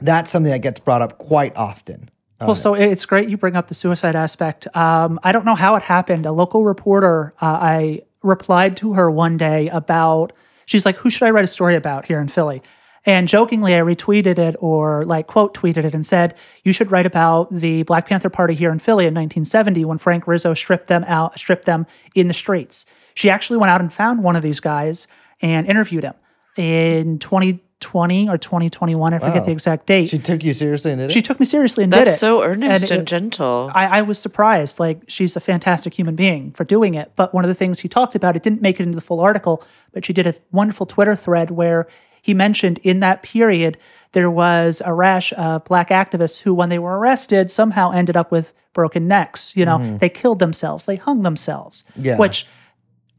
that's something that gets brought up quite often Well, so it's great you bring up the suicide aspect. Um, I don't know how it happened. A local reporter, uh, I replied to her one day about, she's like, who should I write a story about here in Philly? And jokingly, I retweeted it or like quote tweeted it and said, you should write about the Black Panther Party here in Philly in 1970 when Frank Rizzo stripped them out, stripped them in the streets. She actually went out and found one of these guys and interviewed him in 2020 or 2021. I forget the exact date. she took you seriously and did it She took me seriously and did it. That's so earnest and, it- gentle. I, I was surprised. Like she's a fantastic human being for doing it. But one of the things he talked about, it didn't make it into the full article, but she did a wonderful Twitter thread where he mentioned in that period there was a rash of black activists who, when they were arrested, somehow ended up with broken necks. You know, mm-hmm. they killed themselves, they hung themselves, Yeah. which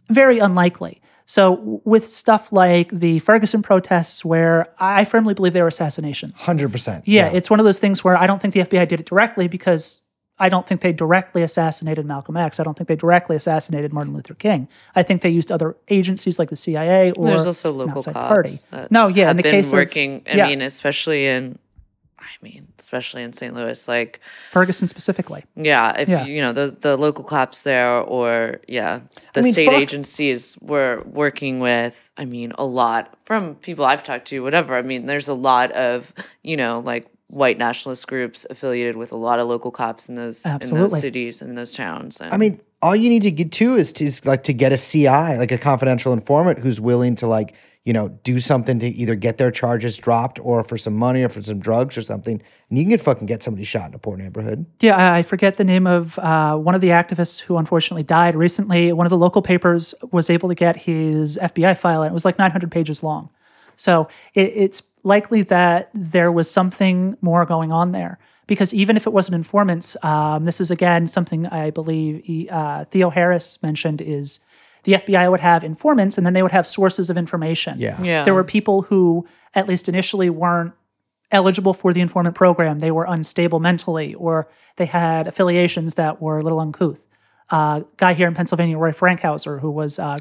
very unlikely. So with stuff like the Ferguson protests, where I firmly believe they were assassinations. 100% Yeah, it's one of those things where I don't think the FBI did it directly because I don't think they directly assassinated Malcolm X. I don't think they directly assassinated Martin Luther King. I think they used other agencies like the CIA or There's also local cops party. No, yeah, in the been case working. of I yeah, mean, especially in, I mean, especially in St. Louis, like Ferguson specifically. yeah, if Yeah. you know the the local cops there, or yeah, the I mean, state fuck- agencies were working with. I mean, a lot from people I've talked to. Whatever. I mean, there's a lot of you know like white nationalist groups affiliated with a lot of local cops in those in those cities and those towns. And I mean, all you need to get to is to is like to get a CI, like a confidential informant who's willing to like, you know, do something to either get their charges dropped or for some money or for some drugs or something. And you can get fucking get somebody shot in a poor neighborhood. Yeah, I I forget the name of uh, one of the activists who unfortunately died recently. One of the local papers was able to get his FBI file, and it was like 900 pages long. So it, it's likely that there was something more going on there. Because even if it wasn't informants, um, this is again something I believe he- uh, Theoharis mentioned is the FBI would have informants and then they would have sources of information. Yeah. Yeah. There were people who, at least initially, weren't eligible for the informant program. They were unstable mentally, or they had affiliations that were a little uncouth. Uh, guy here in Pennsylvania, Roy Frankhouser, who was uh,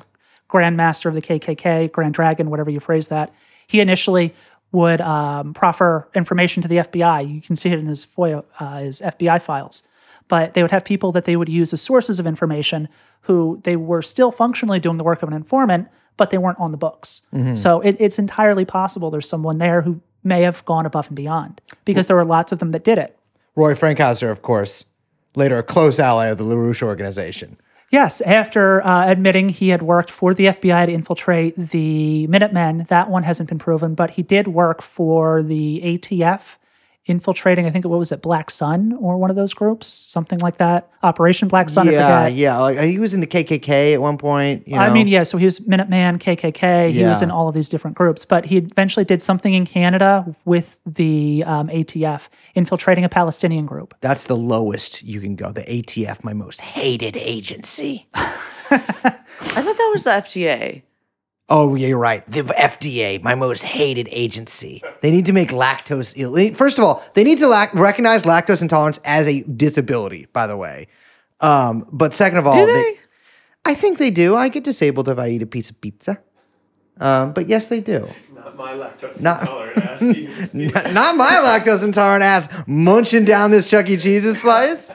Grand Master of the KKK, Grand Dragon, whatever you phrase that, he initially would um, proffer information to the FBI. You can see it in his FOIA, uh, his FBI files. But they would have people that they would use as sources of information who they were still functionally doing the work of an informant, but they weren't on the books. So it, it's entirely possible there's someone there who may have gone above and beyond because there were lots of them that did it. Roy Frankhouser, of course, later a close ally of the LaRouche organization. Yes, after uh, admitting he had worked for the FBI to infiltrate the Minutemen, that one hasn't been proven, but he did work for the ATF infiltrating. I think what was it, Black Sun or one of those groups, something like that. Operation Black Sun. I yeah, forget. yeah. Like he was in the KKK at one point. You know? I mean, yeah. So he was Minuteman, KKK. He was in all of these different groups, but he eventually did something in Canada with the um, ATF, infiltrating a Palestinian group. That's the lowest you can go. The ATF, my most hated agency. I thought that was the FDA. Oh, yeah, you're right. The FDA, my most hated agency. They need to make lactose ill. First of all, they need to lac- recognize lactose intolerance as a disability. By the way, um, but second of all, Do they? I think they do. I get disabled if I eat a piece of pizza. Um, but yes, they do. Not my lactose Not- intolerant ass. eating this pizza. Not not my lactose intolerant ass munching down this Chuck E. Cheese's slice.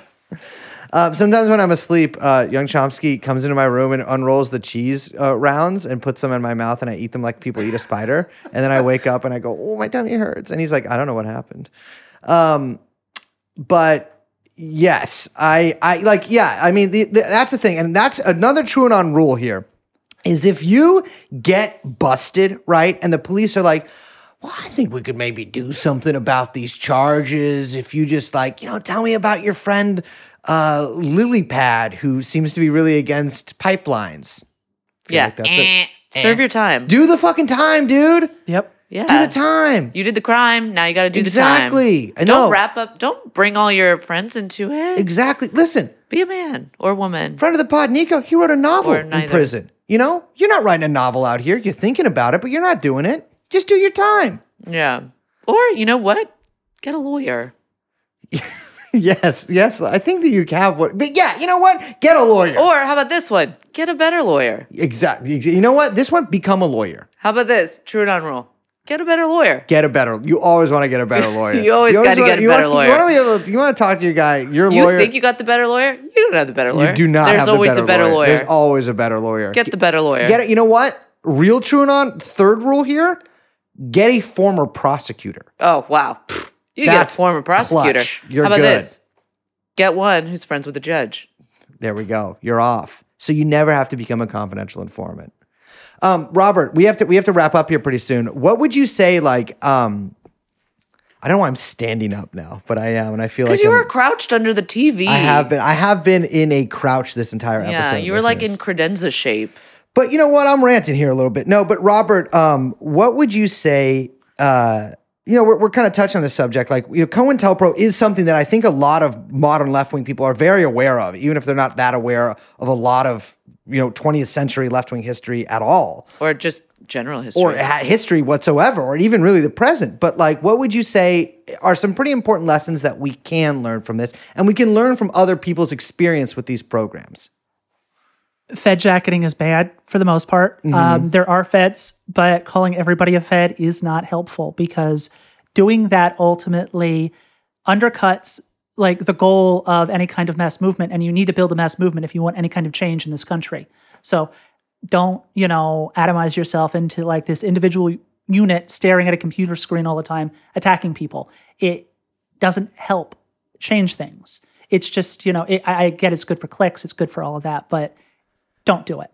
Um, sometimes when I'm asleep, uh, young Chomsky comes into my room and unrolls the cheese uh, rounds and puts them in my mouth, and I eat them like people eat a spider. And then I wake up and I go, "Oh, my tummy hurts," and he's like, "I don't know what happened." Um, but yes, I, I like, yeah. I mean, the, the, that's the thing, and that's another TrueAnon rule here is if you get busted, right, and the police are like, well, I think we could maybe do something about these charges if you just like, you know, tell me about your friend uh, Lilypad who seems to be really against pipelines. Yeah. like that's it. Eh. Serve your time. Do the fucking time, dude. Yep. yeah. Do the time. You did the crime. Now you got to do Exactly. the time. know. Don't wrap up. Don't bring all your friends into it. Exactly. Listen, Be a man or woman. friend of the pod, Nico, he wrote a novel in prison. You know, you're not writing a novel out here. You're thinking about it, but you're not doing it. Just do your time. Yeah. Or you know what? Get a lawyer. yes, yes. I think that you have what, but yeah, you know what? Get a lawyer. Or how about this one? Get a better lawyer. Exactly. You know what? This one, become a lawyer. How about this? TrueAnon rule. Get a better lawyer. Get a better. You always want to get a better lawyer. You always gotta wanna- get a you better lawyer. You want to be able. To, you want to talk to your guy. Your You lawyer. think you got the better lawyer? You don't have the better lawyer. You do not. There's always the a better lawyer. There's always a better lawyer. Get the better lawyer. Get it. You know what? Real TrueAnon. Third rule here: get a former prosecutor. Oh wow. You get a former prosecutor. clutch. You're How about good. this? Get one who's friends with a judge. There we go. You're off. So you never have to become a confidential informant. Um, Robert, we have to we have to wrap up here pretty soon. What would you say? Like, um, I don't know why I'm standing up now, but I am, and I feel like Because you I'm- were crouched under the TV. I have been. I have been in a crouch this entire episode. Yeah, you were like in credenza shape. But you know what? I'm ranting here a little bit. No, but Robert, um, what would you say? Uh, you know, we're, we're kind of touching on this subject. Like, you know, COINTELPRO is something that I think a lot of modern left wing people are very aware of, even if they're not that aware of a lot of you know 20th century left wing history at all, Or just general history. or history whatsoever, or even really the present. But like, what would you say are some pretty important lessons that we can learn from this, and we can learn from other people's experience with these programs? Fed jacketing is bad for the most part. Mm-hmm. Um, there are feds, but calling everybody a fed is not helpful because doing that ultimately undercuts like the goal of any kind of mass movement. And you need to build a mass movement if you want any kind of change in this country. So don't, you know, atomize yourself into like this individual unit staring at a computer screen all the time, attacking people. It doesn't help change things. It's just, you know, it, I I get it's good for clicks, it's good for all of that, but don't do it.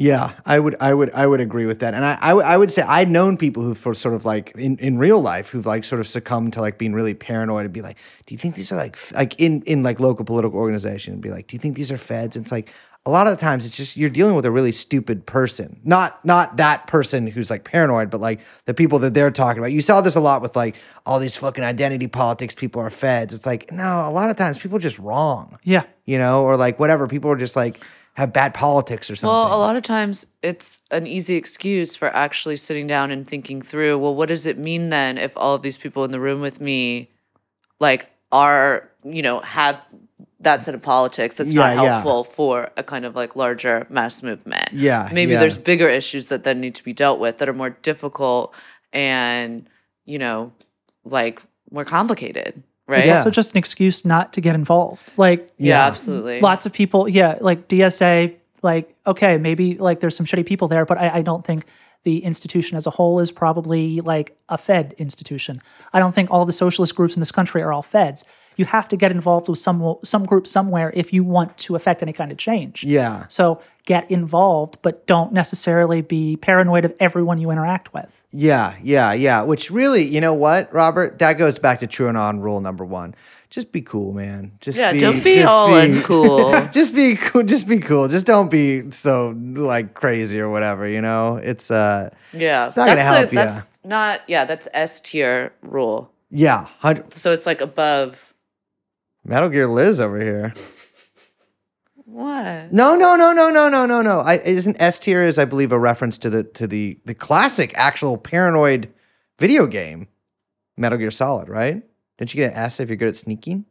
Yeah, I would, I would, I would agree with that, and I, I, would- I would say I'd known people who, for sort of like in, in real life, who've like sort of succumbed to like being really paranoid and be like, do you think these are like, f-" like in in like local political organization, and be like, do you think these are feds? And it's like a lot of the times it's just you're dealing with a really stupid person, not not that person who's like paranoid, but like the people that they're talking about. You saw this a lot with like all these fucking identity politics. People are feds. It's like no, a lot of times people are just wrong, Yeah. you know, or like whatever. People are just like have bad politics or something. Well, a lot of times it's an easy excuse for actually sitting down and thinking through, well, what does it mean then if all of these people in the room with me like are, you know, have that set of politics that's Yeah, not yeah. helpful for a kind of like larger mass movement. Yeah, Maybe yeah. there's bigger issues that then need to be dealt with that are more difficult and, you know, like more complicated, right? It's Yeah. also just an excuse not to get involved. Like Yeah, Yeah. absolutely. lots of people, yeah, like DSA, like, okay, maybe like there's some shitty people there, but I, I don't think the institution as a whole is probably like a Fed institution. I don't think all the socialist groups in this country are all Feds. You have to get involved with some some group somewhere if you want to affect any kind of change. Yeah. So get involved, but don't necessarily be paranoid of everyone you interact with. Yeah, yeah, yeah. Which really, you know what, Robert? That goes back to TrueAnon rule number one. Just be cool, man. Just Yeah, be, don't be just all be- uncool. just be cool. Just be cool. Just don't be so like crazy or whatever. You know, it's uh, Yeah, It's not gonna that's help the, ya. That's not. Yeah, that's S tier rule. yeah. Hundred, So it's like above. Metal Gear Liz over here. What? No, no, no, no, no, no, no, no. I, isn't S tier is I believe a reference to the to the the classic actual paranoid video game, Metal Gear Solid, right? Didn't you get an S if you're good at sneaking?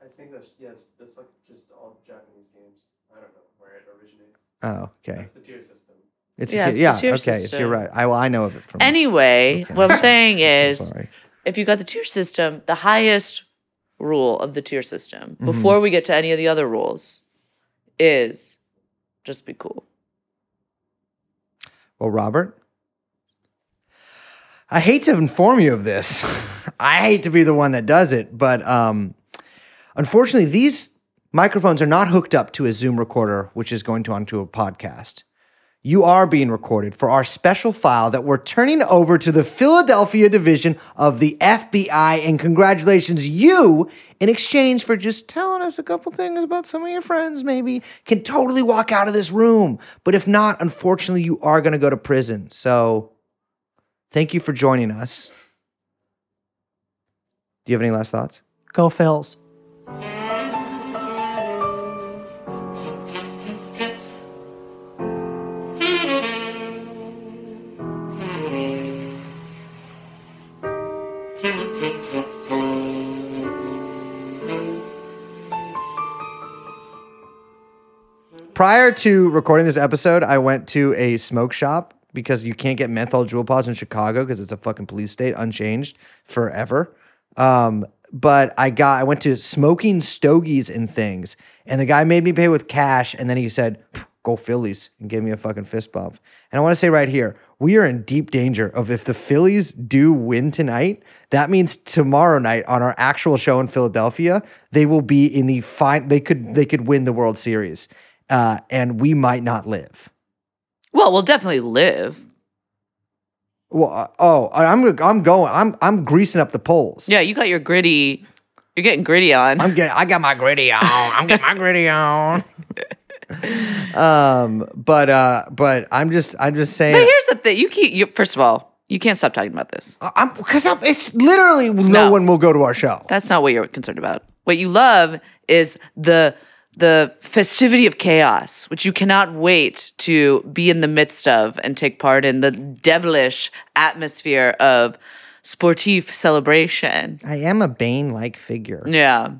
I think that's yes, that's like just all Japanese games. I don't know where it originates. Oh, okay. That's the tier system. It's Yeah, a it's tier, the yeah, tier okay. So system. you're right. I well, I know of it from Anyway, what I'm saying I'm is, so sorry. if you got the tier system, the highest rule of the tier system, Mm-hmm. before we get to any of the other rules, is just be cool. Well, Robert, I hate to inform you of this. I hate to be the one that does it, but um, unfortunately, these microphones are not hooked up to a Zoom recorder, which is going to onto a podcast. You are being recorded for our special file that we're turning over to the Philadelphia division of the FBI. And congratulations, you, in exchange for just telling us a couple things about some of your friends, maybe, can totally walk out of this room. But if not, unfortunately, you are going to go to prison. So thank you for joining us. Do you have any last thoughts? Go Phils. Prior to recording this episode, I went to a smoke shop because you can't get menthol JUUL pods in Chicago because it's a fucking police state, unchanged forever. Um, but I got, I went to smoking stogies and things, and the guy made me pay with cash, and then he said, "Go Phillies," and gave me a fucking fist bump. And I want to say right here, we are in deep danger of if the Phillies do win tonight, that means tomorrow night on our actual show in Philadelphia, they will be in the fine. They could, they could win the World Series uh, and we might not live. Well, we'll definitely live. Well, uh, oh, I'm I'm going. I'm I'm greasing up the poles. Yeah, you got your gritty. You're getting gritty on. I'm getting. I got my gritty on. I'm getting my gritty on. um, but uh, but I'm just I'm just saying. but here's the thing: you keep. You, first of all, you can't stop talking about this. I'm because I'm, it's literally no. No. one will go to our show. That's not what you're concerned about. What you love is the the festivity of chaos, which you cannot wait to be in the midst of and take part in the devilish atmosphere of sportif celebration. I am a Bane like figure. Yeah.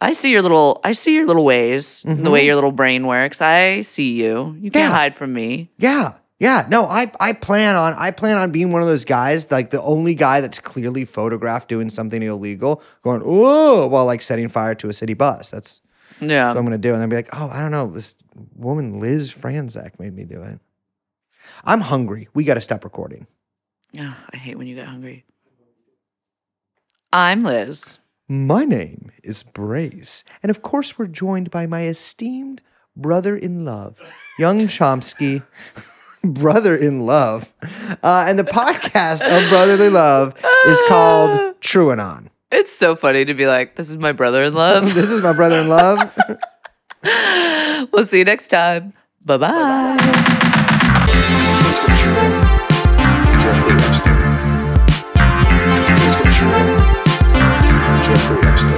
I see your little I see your little ways, mm-hmm. the way your little brain works. I see you. You can't Yeah. hide from me. Yeah. Yeah, no, I, I plan on I plan on being one of those guys, like the only guy that's clearly photographed doing something illegal, going, oh, while like setting fire to a city bus. That's Yeah. what I'm gonna do. It. And then be like, oh, I don't know, this woman Liz Franczak made me do it. I'm hungry. We gotta stop recording. Ugh, I hate when you get hungry. I'm Liz. My name is Brace, and of course we're joined by my esteemed brother in love, young Chomsky. Brother in Love. Uh, and the podcast of Brotherly Love is called TrueAnon. It's so funny to be like, this is my brother in love. This is my brother in love. we'll see you next time. Bye bye. Let's go shoot Jeffrey Epstein. Let's go shoot Jeffrey Epstein.